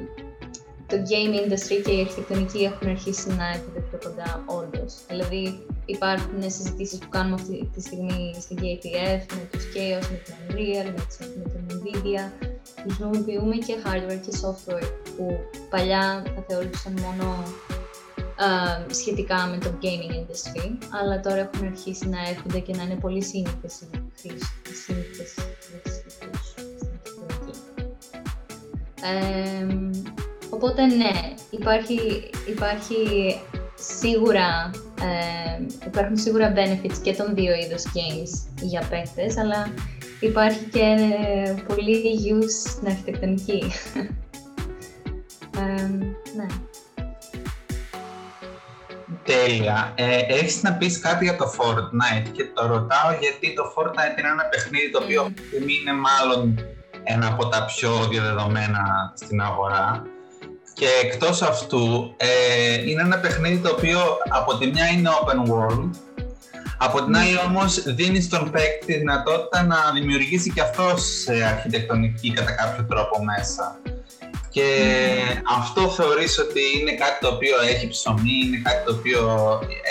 το game industry και η αρχιτεκτονική έχουν αρχίσει να έρχονται πιο κοντά όντω. Δηλαδή υπάρχουν συζητήσεις που κάνουμε αυτή τη στιγμή στην KPF με τους Chaos, με την Unreal, με, την Nvidia. Χρησιμοποιούμε και hardware και software που παλιά θα θεωρούσαν μόνο uh, σχετικά με το gaming industry, αλλά τώρα έχουν αρχίσει να έρχονται και να είναι πολύ σύνηθες οι χρήστες Οπότε ναι, υπάρχει, υπάρχει σίγουρα, ε, υπάρχουν σίγουρα benefits και των δύο είδους games για παίκτες, αλλά υπάρχει και ε, πολύ use στην αρχιτεκτονική. [LAUGHS] ε, ναι. Τέλεια. Ε, έχεις να πεις κάτι για το Fortnite και το ρωτάω γιατί το Fortnite είναι ένα παιχνίδι το οποίο mm. είναι μάλλον ένα από τα πιο διαδεδομένα στην αγορά και εκτός αυτού, ε, είναι ένα παιχνίδι το οποίο από τη μια είναι open world, από την άλλη όμως δίνει στον παίκτη τη δυνατότητα να δημιουργήσει και αυτός σε αρχιτεκτονική κατά κάποιο τρόπο μέσα. Και αυτό θεωρείς ότι είναι κάτι το οποίο έχει ψωμί, είναι κάτι το οποίο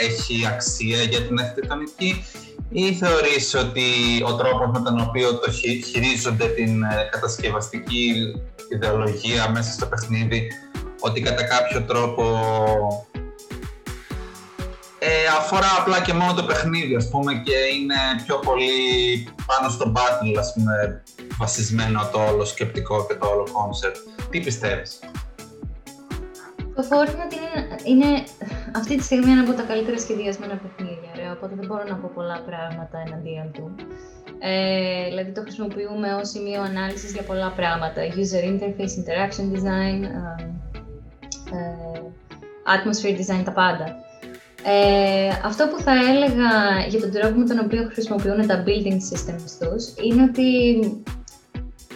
έχει αξία για την αρχιτεκτονική ή θεωρείς ότι ο τρόπος με τον οποίο το χειρίζονται την ε, κατασκευαστική ιδεολογία μέσα στο παιχνίδι ότι κατά κάποιο τρόπο ε, αφορά απλά και μόνο το παιχνίδι ας πούμε και είναι πιο πολύ πάνω στο battle ας πούμε βασισμένο το όλο σκεπτικό και το όλο concept. Τι πιστεύεις; Το Fortnite είναι, είναι αυτή τη στιγμή ένα από τα καλύτερα σχεδιασμένα παιχνίδια, ρε, οπότε δεν μπορώ να πω πολλά πράγματα εναντίον του. Ε, δηλαδή το χρησιμοποιούμε ως σημείο ανάλυσης για πολλά πράγματα. User interface, interaction design, ε, ε, atmosphere design, τα πάντα. Ε, αυτό που θα έλεγα για τον τρόπο με τον οποίο χρησιμοποιούν τα building systems τους είναι ότι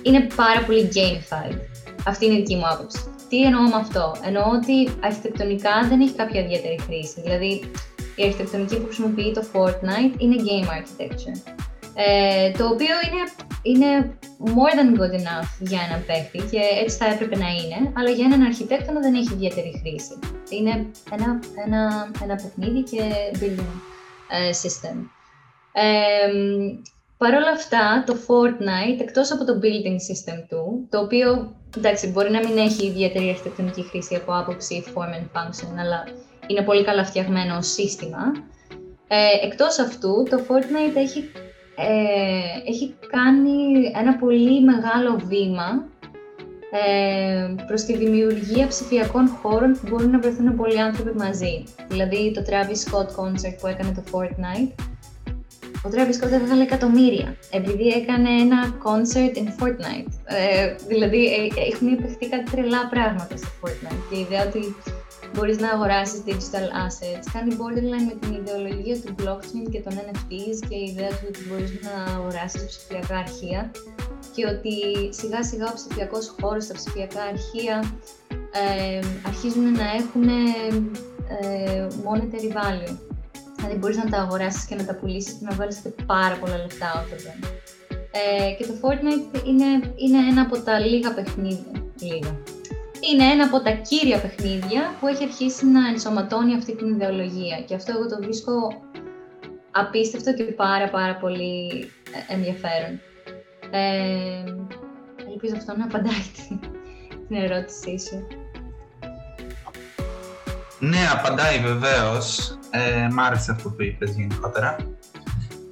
είναι πάρα πολύ gamified. Αυτή είναι η δική μου άποψη. Τι εννοώ με αυτό; Εννοώ ότι αρχιτεκτονικά δεν έχει κάποια ιδιαίτερη χρήση. Δηλαδή, η αρχιτεκτονική που χρησιμοποιεί το Fortnite είναι game architecture. Ε, το οποίο είναι, είναι more than good enough για ένα παίχτη και έτσι θα έπρεπε να είναι, αλλά για έναν αρχιτέκτονα δεν έχει ιδιαίτερη χρήση. Είναι ένα, ένα, ένα παιχνίδι και building ε, system. Ε, Παρ' όλα αυτά, το Fortnite, εκτός από το building system του, το οποίο, εντάξει, μπορεί να μην έχει ιδιαίτερη αρχιτεκτονική χρήση από άποψη form and function, αλλά είναι πολύ καλά φτιαγμένο ως σύστημα, ε, εκτός αυτού, το Fortnite έχει, ε, έχει κάνει ένα πολύ μεγάλο βήμα ε, προς τη δημιουργία ψηφιακών χώρων που μπορούν να βρεθούν πολλοί άνθρωποι μαζί. Δηλαδή το Travis Scott concert που έκανε το Fortnite, ο Travis Scott έβγαλε εκατομμύρια επειδή έκανε ένα concert in Fortnite. Ε, δηλαδή ε, έχουν υπεχθεί κάτι τρελά πράγματα στο Fortnite και η ιδέα ότι μπορείς να αγοράσεις digital assets κάνει borderline με την ιδεολογία του blockchain και των NFTs και η ιδέα του ότι μπορείς να αγοράσεις ψηφιακά αρχεία και ότι σιγά σιγά ο ψηφιακός χώρος, τα ψηφιακά αρχεία ε, αρχίζουν να έχουν ε, monetary value. Δηλαδή μπορείς να τα αγοράσεις και να τα πουλήσεις και να βάλεις πάρα πολλά λεφτά out of Ε, και το Fortnite είναι, είναι ένα από τα λίγα παιχνίδια, λίγα. Είναι ένα από τα κύρια παιχνίδια που έχει αρχίσει να ενσωματώνει αυτή την ιδεολογία και αυτό εγώ το βρίσκω απίστευτο και πάρα πάρα πολύ ε, ενδιαφέρον. Ε, ελπίζω αυτό να απαντάει [LAUGHS] την ερώτησή σου. Ναι, απαντάει βεβαίως. Ε, μ' άρεσε αυτό που είπες γενικότερα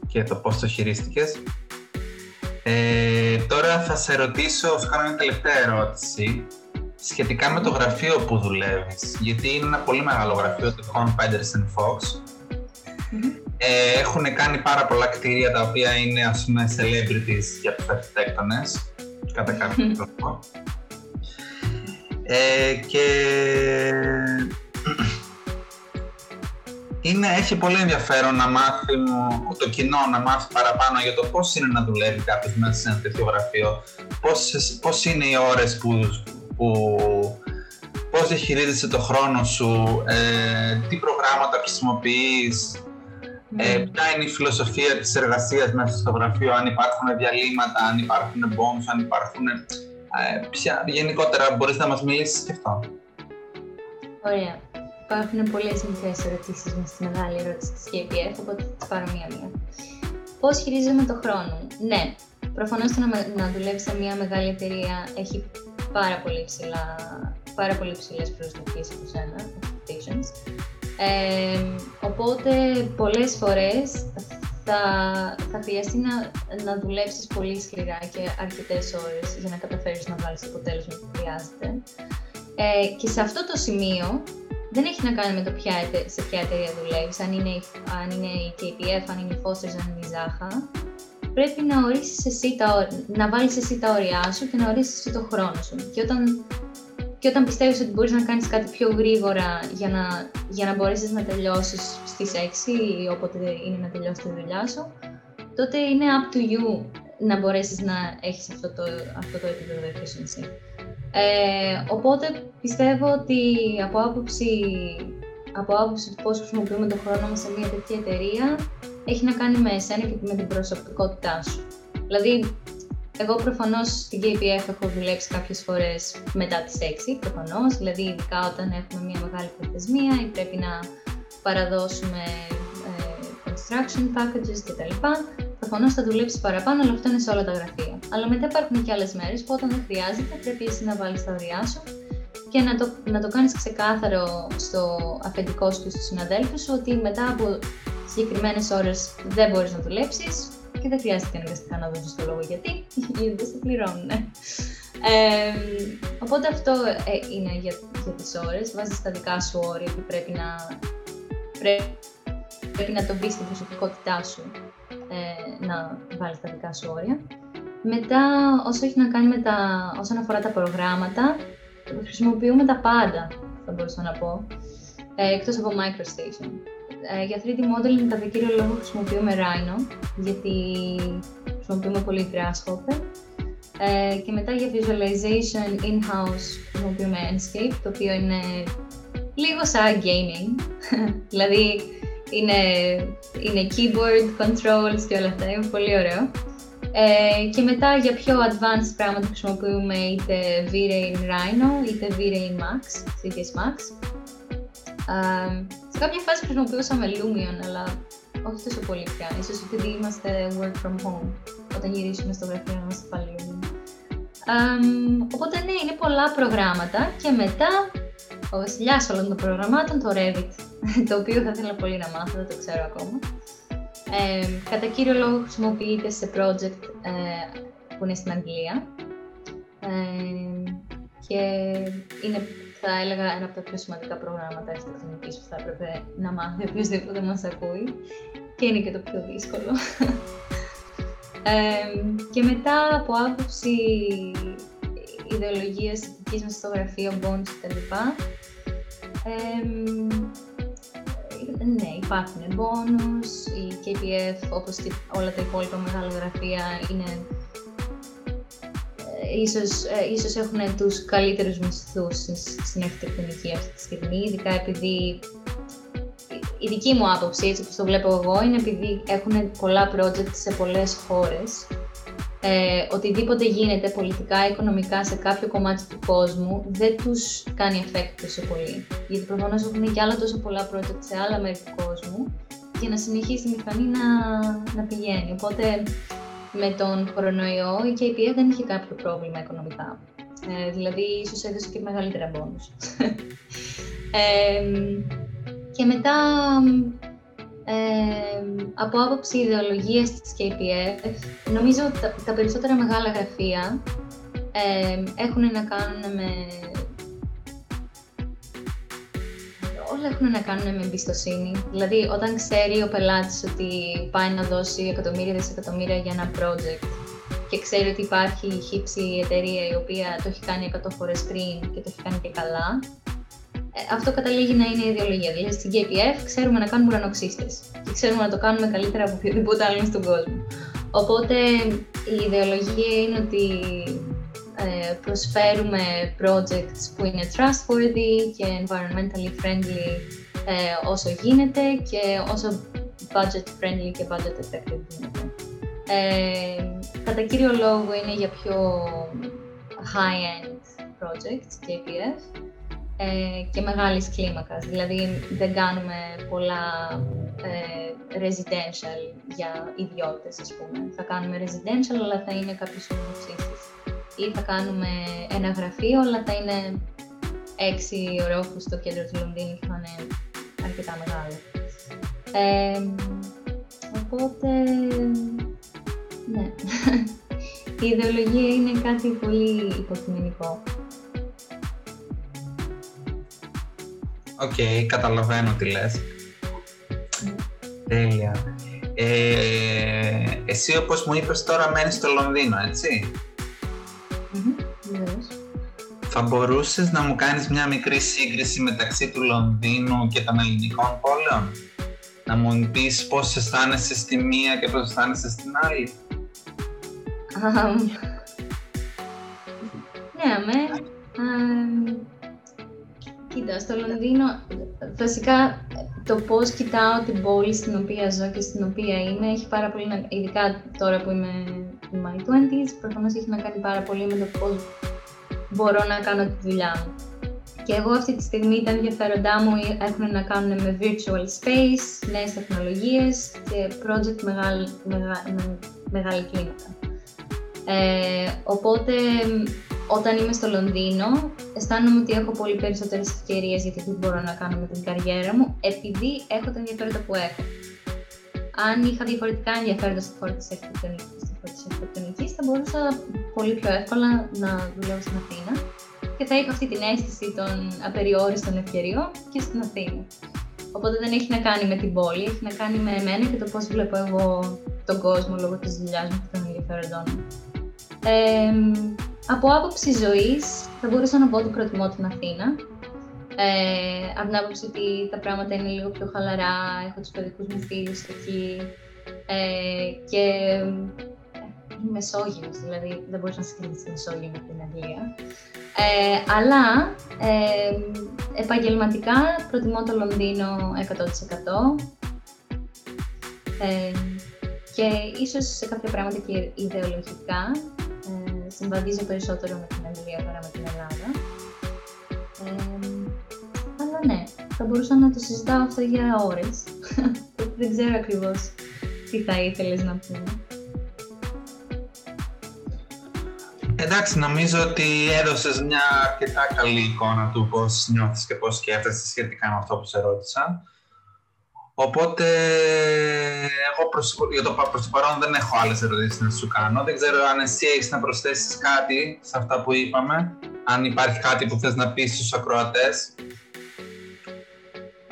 και το πώς το χειρίστηκες. Ε, τώρα θα σε ρωτήσω, σου κάνω μια τελευταία ερώτηση σχετικά με το γραφείο που δουλεύεις. Γιατί είναι ένα πολύ μεγάλο γραφείο, το Con Pedersen Fox. Ε, έχουν κάνει πάρα πολλά κτίρια τα οποία είναι ας πούμε celebrities για τους αρχιτέκτονες κατά κάποιο τρόπο. Ε, και είναι, έχει πολύ ενδιαφέρον να μάθει το κοινό να μάθει παραπάνω για το πώς είναι να δουλεύει κάποιος μέσα σε ένα τέτοιο γραφείο, πώς, πώς είναι οι ώρες που, που πώς διαχειρίζεσαι το χρόνο σου, ε, τι προγράμματα χρησιμοποιείς, ε, ναι. ποια είναι η φιλοσοφία της εργασίας μέσα στο γραφείο, αν υπάρχουν διαλύματα, αν υπάρχουν bonus, αν υπάρχουν... Ε, ποια, γενικότερα μπορείς να μας μιλήσεις και αυτό. Ωραία. Υπάρχουν πολλές μικρές ερωτήσεις μες στη μεγάλη ερώτηση της KPF, οπότε θα πάρω μία-μία. Πώς χειρίζομαι το χρόνο; Ναι, προφανώς το να, να δουλεύει σε μια μεγάλη εταιρεία έχει πάρα πολύ, ψηλά, πάρα πολύ ψηλές προσδοκίες από σένα, expectations. Ε, οπότε πολλές φορές θα, θα χρειαστεί να, να δουλέψεις πολύ σκληρά και αρκετές ώρες για να καταφέρεις να βάλεις το αποτέλεσμα που χρειάζεται. Ε, και σε αυτό το σημείο δεν έχει να κάνει με το ποια, σε ποια εταιρεία δουλεύεις, αν είναι, αν είναι η KPF, αν είναι η Foster's, αν είναι η Zaha. Πρέπει να ορίσεις εσύ τα, να βάλεις εσύ τα όρια σου και να ορίσεις εσύ το χρόνο σου. Και όταν, και όταν πιστεύεις ότι μπορείς να κάνεις κάτι πιο γρήγορα για να, για να μπορέσεις να τελειώσεις στις 6 ή όποτε είναι να τελειώσει τη δουλειά σου, τότε είναι up to you να μπορέσεις να έχεις αυτό το, αυτό το επίπεδο efficiency. Ε, οπότε πιστεύω ότι από άποψη, από άποψη του πώς χρησιμοποιούμε τον χρόνο μας σε μια τέτοια εταιρεία έχει να κάνει με εσένα και με την προσωπικότητά σου. Δηλαδή, Εγώ προφανώς στην KPF έχω δουλέψει κάποιες φορές μετά τις 6, προφανώς. Δηλαδή, ειδικά όταν έχουμε μια μεγάλη προθεσμία ή πρέπει να παραδώσουμε ε, construction packages κτλ. Προφανώς θα δουλέψεις παραπάνω, αλλά αυτό είναι σε όλα τα γραφεία. Αλλά μετά υπάρχουν και άλλες μέρες που όταν δεν χρειάζεται, πρέπει εσύ να βάλεις τα ωριά σου και να το, να το κάνεις ξεκάθαρο στο αφεντικό σου και στους συναδέλφους σου ότι μετά από συγκεκριμένες ώρες δεν μπορείς να δουλέψεις και δεν χρειάζεται αναγκαστικά να δώσεις το λόγο γιατί, [LAUGHS] γιατί δεν σε πληρώνουν. Ε, οπότε αυτό ε, είναι για, για τις ώρες, βάζεις τα δικά σου όρια που πρέπει να, πρέπει, πρέπει να το μπεις στην προσωπικότητά σου ε, να βάλεις τα δικά σου όρια. Μετά, όσο έχει να κάνει με τα, όσον αφορά τα προγράμματα, χρησιμοποιούμε τα πάντα, θα μπορούσα να πω, ε, εκτός από MicroStation. Ε, για 3D modeling, κατά κύριο λόγο, χρησιμοποιούμε Rhino, γιατί χρησιμοποιούμε πολύ Grasshopper. Ε, και μετά για visualization in-house χρησιμοποιούμε Enscape, το οποίο είναι λίγο σαν gaming, [LAUGHS] δηλαδή είναι, είναι keyboard, controls και όλα αυτά, είναι πολύ ωραίο. Ε, και μετά για πιο advanced πράγματα χρησιμοποιούμε είτε V-Ray Rhino είτε V-Ray Max, CTS Max. Ε, σε κάποια φάση χρησιμοποιούσαμε Lumion, αλλά όχι τόσο πολύ πια. Ίσως επειδή είμαστε work from home, όταν γυρίσουμε στο γραφείο να είμαστε πάλι Lumion. οπότε ναι, είναι πολλά προγράμματα και μετά ο βασιλιάς όλων των προγραμμάτων, το Revit, [LAUGHS] το οποίο θα ήθελα πολύ να μάθω, δεν το ξέρω ακόμα. Ε, κατά κύριο λόγο χρησιμοποιείται σε project ε, που είναι στην Αγγλία ε, και είναι, θα έλεγα, ένα από τα πιο σημαντικά προγράμματα αρχιτεκτονικής που θα έπρεπε να μάθει οποιοδήποτε μας ακούει και είναι και το πιο δύσκολο. [LAUGHS] και μετά από άποψη ιδεολογίας δικής μας στο γραφείο, bonus κτλ. Ναι, υπάρχουν bonus, η KPF όπως και όλα τα υπόλοιπα μεγάλα γραφεία είναι ε, ίσως, ε, ίσως έχουν τους καλύτερους μισθούς στην αρχιτεκτονική αυτή τη στιγμή, ειδικά επειδή η δική μου άποψη, έτσι όπως το βλέπω εγώ, είναι επειδή έχουν πολλά project σε πολλές χώρες ε, οτιδήποτε γίνεται πολιτικά, οικονομικά σε κάποιο κομμάτι του κόσμου δεν τους κάνει effect τόσο πολύ. Γιατί προφανώς έχουν και άλλα τόσο πολλά project σε άλλα μέρη του κόσμου για να συνεχίσει η μηχανή να, να πηγαίνει. Οπότε με τον κορονοϊό η KPF δεν είχε κάποιο πρόβλημα οικονομικά. Ε, δηλαδή ίσως έδωσε και μεγαλύτερα bonus. [LAUGHS] ε, και μετά από άποψη ιδεολογίας της KPF, νομίζω τα, τα περισσότερα μεγάλα γραφεία έχουν να κάνουν με... Όλα έχουν να κάνουν με εμπιστοσύνη. Δηλαδή, όταν ξέρει ο πελάτης ότι πάει να δώσει εκατομμύρια δισεκατομμύρια για ένα project και ξέρει ότι υπάρχει η χύψη εταιρεία η οποία το έχει κάνει 100 φορές πριν και το έχει κάνει και καλά, ε, αυτό καταλήγει να είναι η ιδεολογία. Δηλαδή στην KPF ξέρουμε να κάνουμε ουρανοξύστες και ξέρουμε να το κάνουμε καλύτερα από οποιοδήποτε άλλο στον κόσμο. Οπότε η ιδεολογία είναι ότι ε, προσφέρουμε projects που είναι trustworthy και environmentally friendly ε, όσο γίνεται και όσο budget friendly και budget effective γίνεται. Ε, κατά κύριο λόγο είναι για πιο high-end projects, KPF, ε, και μεγάλης κλίμακας. Δηλαδή δεν κάνουμε πολλά ε, residential για ιδιώτες, ας πούμε. Θα κάνουμε residential, αλλά θα είναι κάποιος ομοξύστης. Ή θα κάνουμε ένα γραφείο, αλλά θα είναι έξι ορόφους στο κέντρο του Λονδίνου και θα είναι αρκετά μεγάλο. Ε, οπότε, ναι. [LAUGHS] Η ιδεολογία είναι κάτι πολύ υποκειμενικό. OK, okay, καταλαβαίνω τι λες. Τέλεια. Ε, εσύ όπως μου είπες τώρα μένεις στο Λονδίνο, έτσι; Θα μπορούσες να μου κάνεις μια μικρή σύγκριση μεταξύ του Λονδίνου και των ελληνικών πόλεων; Να μου πεις πώς αισθάνεσαι στη μία και πώς αισθάνεσαι στην άλλη; ναι, αμέ. Κοίτα, στο Λονδίνο, βασικά το πώς κοιτάω την πόλη στην οποία ζω και στην οποία είμαι έχει πάρα πολύ να. ειδικά τώρα που είμαι My 20s. Προφανώς έχει να κάνει πάρα πολύ με το πώς μπορώ να κάνω τη δουλειά μου. Και εγώ αυτή τη στιγμή τα ενδιαφέροντά μου έχουν να κάνουν με virtual space, νέες τεχνολογίες και project μεγάλη, μεγάλη, μεγάλη κλίμακα. Ε, οπότε όταν είμαι στο Λονδίνο, αισθάνομαι ότι έχω πολύ περισσότερες ευκαιρίες για το τι μπορώ να κάνω με την καριέρα μου, επειδή έχω τα ενδιαφέροντα που έχω. Αν είχα διαφορετικά ενδιαφέροντα στη χώρα της αρχιτεκτονικής, θα μπορούσα πολύ πιο εύκολα να δουλεύω στην Αθήνα και θα είχα αυτή την αίσθηση των απεριόριστων ευκαιριών και στην Αθήνα. Οπότε δεν έχει να κάνει με την πόλη, έχει να κάνει με εμένα και το πώς βλέπω εγώ τον κόσμο λόγω της δουλειάς μου και των ενδιαφέροντών μου. Ε, από άποψη ζωής, θα μπορούσα να πω ότι προτιμώ την Αθήνα. Ε, από την άποψη ότι τα πράγματα είναι λίγο πιο χαλαρά, έχω τους παιδικούς μου φίλους εκεί. Ε, και η Μεσόγειος, δηλαδή δεν μπορείς να συγκρίνεις τη Μεσόγειο με την Αγγλία. Ε, αλλά ε, επαγγελματικά προτιμώ το Λονδίνο 100%. Ε, και ίσως σε κάποια πράγματα και ιδεολογικά συμβαδίζω περισσότερο με την Αγγλία παρά με την Ελλάδα. αλλά ναι, θα μπορούσα να το συζητάω αυτό για ώρες. [LAUGHS] Δεν ξέρω ακριβώς τι θα ήθελες να πούμε. Εντάξει, νομίζω ότι έδωσες μια αρκετά καλή εικόνα του πώς νιώθεις και πώς σκέφτεσαι σχετικά με αυτό που σε ρώτησα. Οπότε, εγώ προς, για το, προς το παρόν δεν έχω άλλες ερωτήσεις να σου κάνω. Δεν ξέρω αν εσύ έχεις να προσθέσεις κάτι σε αυτά που είπαμε. Αν υπάρχει κάτι που θες να πεις στους ακροατές.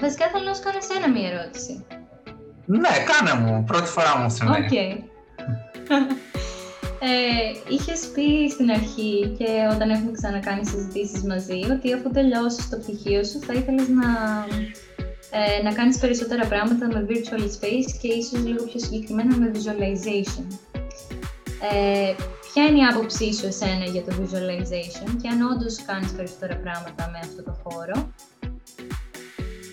Βασικά θέλω να σου κάνω εσένα μία ερώτηση. Ναι, κάνε μου. Πρώτη φορά μου συμβαίνει. OK. Okay. [LAUGHS] ε, είχες πει στην αρχή και όταν έχουμε ξανακάνει συζητήσεις μαζί ότι αφού τελειώσεις το πτυχίο σου θα ήθελες να ε, να κάνεις περισσότερα πράγματα με virtual space και ίσως λίγο πιο συγκεκριμένα με visualization. Ε, ποια είναι η άποψή σου εσένα για το visualization και αν όντως κάνεις περισσότερα πράγματα με αυτό το χώρο,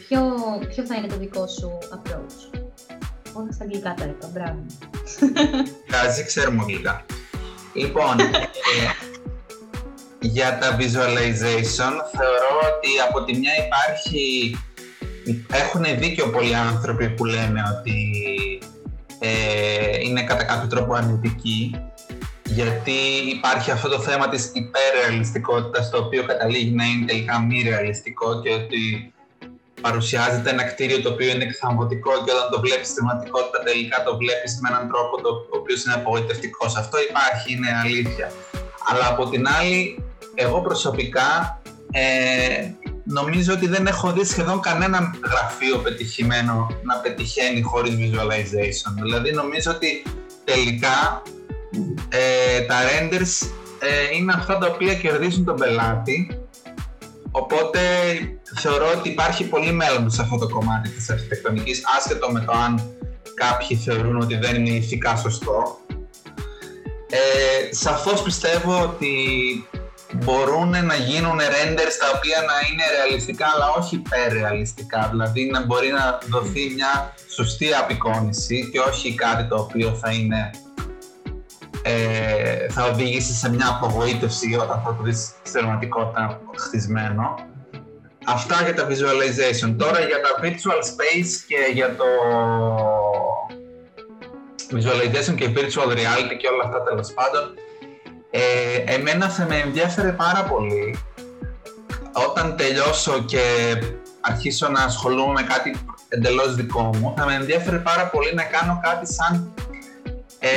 ποιο, ποιο θα είναι το δικό σου approach; Όλα στα αγγλικά τα είπα, μπράβο. Κάζει, ξέρουμε αγγλικά. Λοιπόν, ε, για τα visualization θεωρώ ότι από τη μια υπάρχει έχουν δίκιο πολλοί άνθρωποι που λένε ότι ε, είναι κατά κάποιο τρόπο αρνητικοί γιατί υπάρχει αυτό το θέμα της υπερρεαλιστικότητας το οποίο καταλήγει να είναι τελικά μη ρεαλιστικό και ότι παρουσιάζεται ένα κτίριο το οποίο είναι εξαμβωτικό και όταν το βλέπεις στην πραγματικότητα τελικά το βλέπεις με έναν τρόπο το οποίος είναι απογοητευτικός. Αυτό υπάρχει, είναι αλήθεια. Αλλά από την άλλη, εγώ προσωπικά ε, νομίζω ότι δεν έχω δει σχεδόν κανένα γραφείο πετυχημένο να πετυχαίνει χωρίς visualization. Δηλαδή νομίζω ότι τελικά ε, τα renders ε, είναι αυτά τα οποία κερδίζουν τον πελάτη οπότε θεωρώ ότι υπάρχει πολύ μέλλον σε αυτό το κομμάτι της αρχιτεκτονικής άσχετο με το αν κάποιοι θεωρούν ότι δεν είναι ηθικά σωστό. Ε, σαφώς πιστεύω ότι μπορούν να γίνουν renders τα οποία να είναι ρεαλιστικά αλλά όχι υπερρεαλιστικά. Δηλαδή να μπορεί να δοθεί μια σωστή απεικόνηση και όχι κάτι το οποίο θα είναι ε, θα οδηγήσει σε μια απογοήτευση όταν θα το δεις στην πραγματικότητα χτισμένο. Αυτά για τα visualization. Τώρα για τα virtual space και για το visualization και virtual reality και όλα αυτά τέλος πάντων ε, εμένα θα με ενδιαφέρε πάρα πολύ όταν τελειώσω και αρχίσω να ασχολούμαι με κάτι εντελώς δικό μου, θα με ενδιαφέρε πάρα πολύ να κάνω κάτι σαν ε,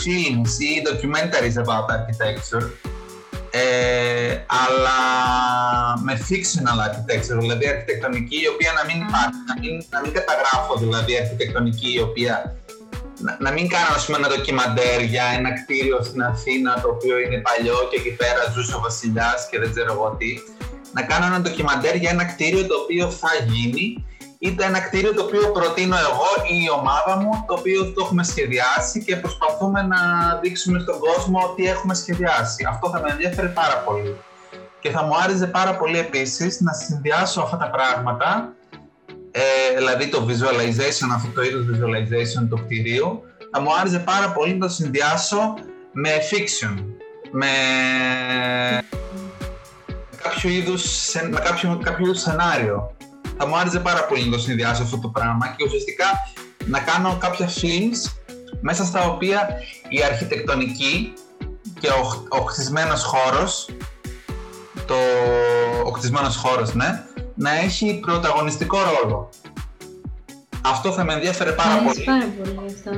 films ή documentaries about architecture. Ε, αλλά με fictional architecture, δηλαδή αρχιτεκτονική η οποία να μην υπάρχει, να μην, να μην καταγράφω δηλαδή αρχιτεκτονική η οποία να, να μην κάνω ας πούμε, ένα ντοκιμαντέρ για ένα κτίριο στην Αθήνα το οποίο είναι παλιό και εκεί πέρα ζούσε ο Βασιλιάς και δεν ξέρω εγώ τι. Να κάνω ένα ντοκιμαντέρ για ένα κτίριο το οποίο θα γίνει είτε ένα κτίριο το οποίο προτείνω εγώ ή η ομάδα μου, το οποίο το έχουμε σχεδιάσει και προσπαθούμε να δείξουμε στον κόσμο τι έχουμε σχεδιάσει. Αυτό θα με ενδιαφέρει πάρα πολύ. Και θα μου άρεσε πάρα πολύ επίσης να συνδυάσω αυτά τα πράγματα ε, δηλαδή το visualization, αυτό το είδος visualization του κτηρίου, θα μου άρεσε πάρα πολύ να το συνδυάσω με fiction. Με κάποιο είδους, με κάποιο, κάποιο είδους σενάριο. Θα μου άρεσε πάρα πολύ να το συνδυάσω αυτό το πράγμα και ουσιαστικά να κάνω κάποια films μέσα στα οποία η αρχιτεκτονική και ο, ο χτισμένος χώρος, το, ο χτισμένος χώρος, ναι, να έχει πρωταγωνιστικό ρόλο. Αυτό θα με ενδιαφέρε πάρα πολύ. πάρα πολύ αυτό.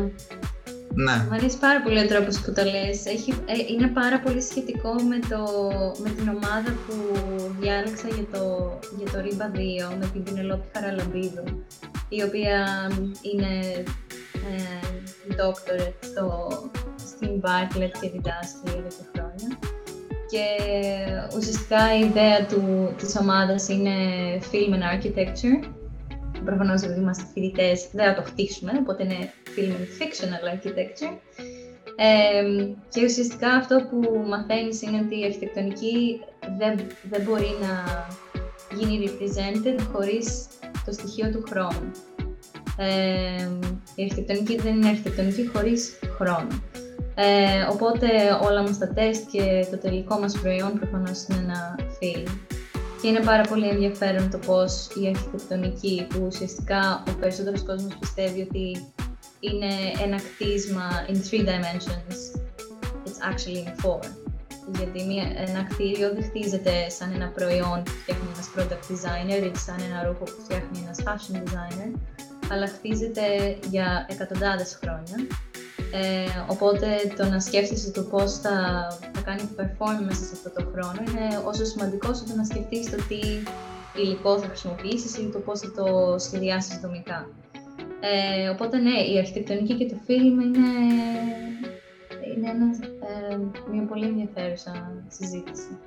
Ναι. Μου αρέσει πάρα πολύ ο τρόπος που το λες. Έχει, ε, είναι πάρα πολύ σχετικό με, το, με την ομάδα που διάλεξα για το, για το Ρίμπα 2 με την Πινελόπη Χαραλαμπίδου η οποία είναι ε, doctorate στο, στην Bartlett και διδάσκει για δύο χρόνια. Και ουσιαστικά η ιδέα του, της ομάδας είναι Film and Architecture προφανώς επειδή είμαστε φοιτητές δεν θα το χτίσουμε, οπότε είναι film and fictional architecture. Ε, και ουσιαστικά αυτό που μαθαίνεις είναι ότι η αρχιτεκτονική δεν, δεν μπορεί να γίνει represented χωρίς το στοιχείο του χρόνου. Ε, η αρχιτεκτονική δεν είναι αρχιτεκτονική χωρίς χρόνο. Ε, οπότε όλα μας τα τεστ και το τελικό μας προϊόν προφανώς είναι ένα film. Και είναι πάρα πολύ ενδιαφέρον το πώς η αρχιτεκτονική, που ουσιαστικά ο περισσότερος κόσμος πιστεύει ότι είναι ένα κτίσμα in three dimensions, it's actually in four. Γιατί μια, ένα κτίριο δεν χτίζεται σαν ένα προϊόν που φτιάχνει ένας product designer ή σαν ένα ρούχο που φτιάχνει ένας fashion designer, αλλά χτίζεται για εκατοντάδες χρόνια ε, οπότε το να σκέφτεσαι το πώς θα, θα κάνει perform μέσα σε αυτό το χρόνο είναι όσο σημαντικό όσο το να σκεφτείς το τι υλικό θα χρησιμοποιήσεις ή το πώς θα το σχεδιάσεις δομικά. Ε, οπότε ναι, η αρχιτεκτονική και το film είναι, είναι ένα, ε, μια πολύ ενδιαφέρουσα συζήτηση.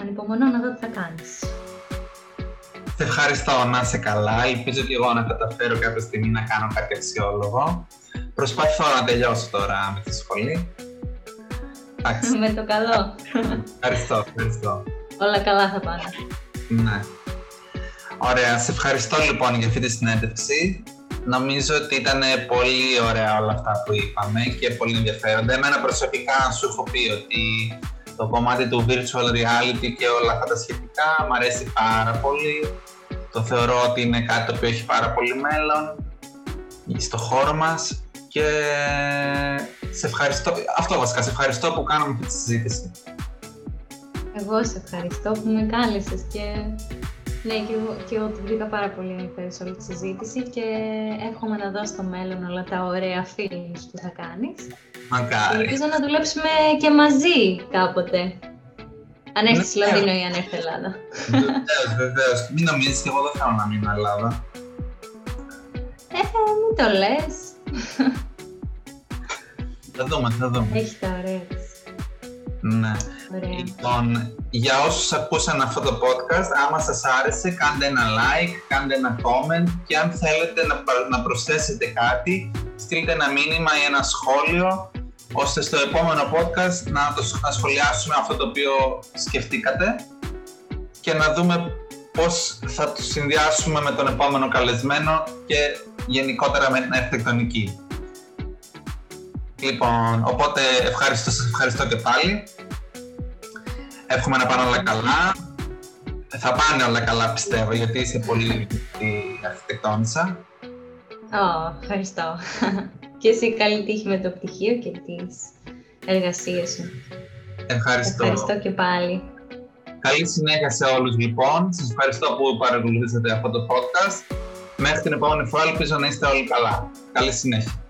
Ανυπομονώ να δω τι θα κάνεις. Σε ευχαριστώ, να είσαι καλά. Ελπίζω και εγώ να καταφέρω κάποια στιγμή να κάνω κάτι αξιόλογο. Προσπαθώ να τελειώσω τώρα με τη σχολή. με το καλό. Ευχαριστώ, ευχαριστώ. Όλα καλά θα πάνε. Ναι. Ωραία, σε ευχαριστώ λοιπόν για αυτή τη συνέντευξη. Νομίζω ότι ήταν πολύ ωραία όλα αυτά που είπαμε και πολύ ενδιαφέροντα. Εμένα προσωπικά σου έχω πει ότι το κομμάτι του virtual reality και όλα αυτά τα σχετικά μου αρέσει πάρα πολύ. Το θεωρώ ότι είναι κάτι το οποίο έχει πάρα πολύ μέλλον στο χώρο μας και σε ευχαριστώ, αυτό βασικά, σε ευχαριστώ που κάναμε αυτή τη συζήτηση. Εγώ σε ευχαριστώ που με κάλεσες και ναι, και εγώ, και εγώ την βρήκα πάρα πολύ ενδιαφέρουσα όλη τη συζήτηση και εύχομαι να δω στο μέλλον όλα τα ωραία films που θα κάνεις. Μακάρι. Ελπίζω να δουλέψουμε και μαζί κάποτε. Αν έρθει στη ναι. Λονδίνο ή αν έρθει Ελλάδα. Βεβαίως, βεβαίως. Μην νομίζεις και εγώ δεν θέλω να μείνω Ελλάδα. Ε, μην το λες. Θα δούμε, θα δούμε. Έχει τα ωραία Ναι. Λοιπόν, για όσους ακούσαν αυτό το podcast, άμα σας άρεσε, κάντε ένα like, κάντε ένα comment και αν θέλετε να, να προσθέσετε κάτι, στείλτε ένα μήνυμα ή ένα σχόλιο, ώστε στο επόμενο podcast να, το, να σχολιάσουμε αυτό το οποίο σκεφτήκατε και να δούμε πώς θα το συνδυάσουμε με τον επόμενο καλεσμένο και γενικότερα με την αρχιτεκτονική. Λοιπόν, οπότε ευχαριστώ, σας ευχαριστώ και πάλι. Εύχομαι να πάνε όλα καλά. Θα πάνε όλα καλά πιστεύω, γιατί είσαι πολύ αρχιτεκτόνισσα. Ω, ευχαριστώ. [LAUGHS] και εσύ καλή τύχη με το πτυχίο και τις εργασίες σου. Ευχαριστώ. Ευχαριστώ και πάλι. Καλή συνέχεια σε όλους λοιπόν. Σας ευχαριστώ που παρακολουθήσατε αυτό το podcast. Μέχρι την επόμενη φορά ελπίζω να είστε όλοι καλά. Καλή συνέχεια.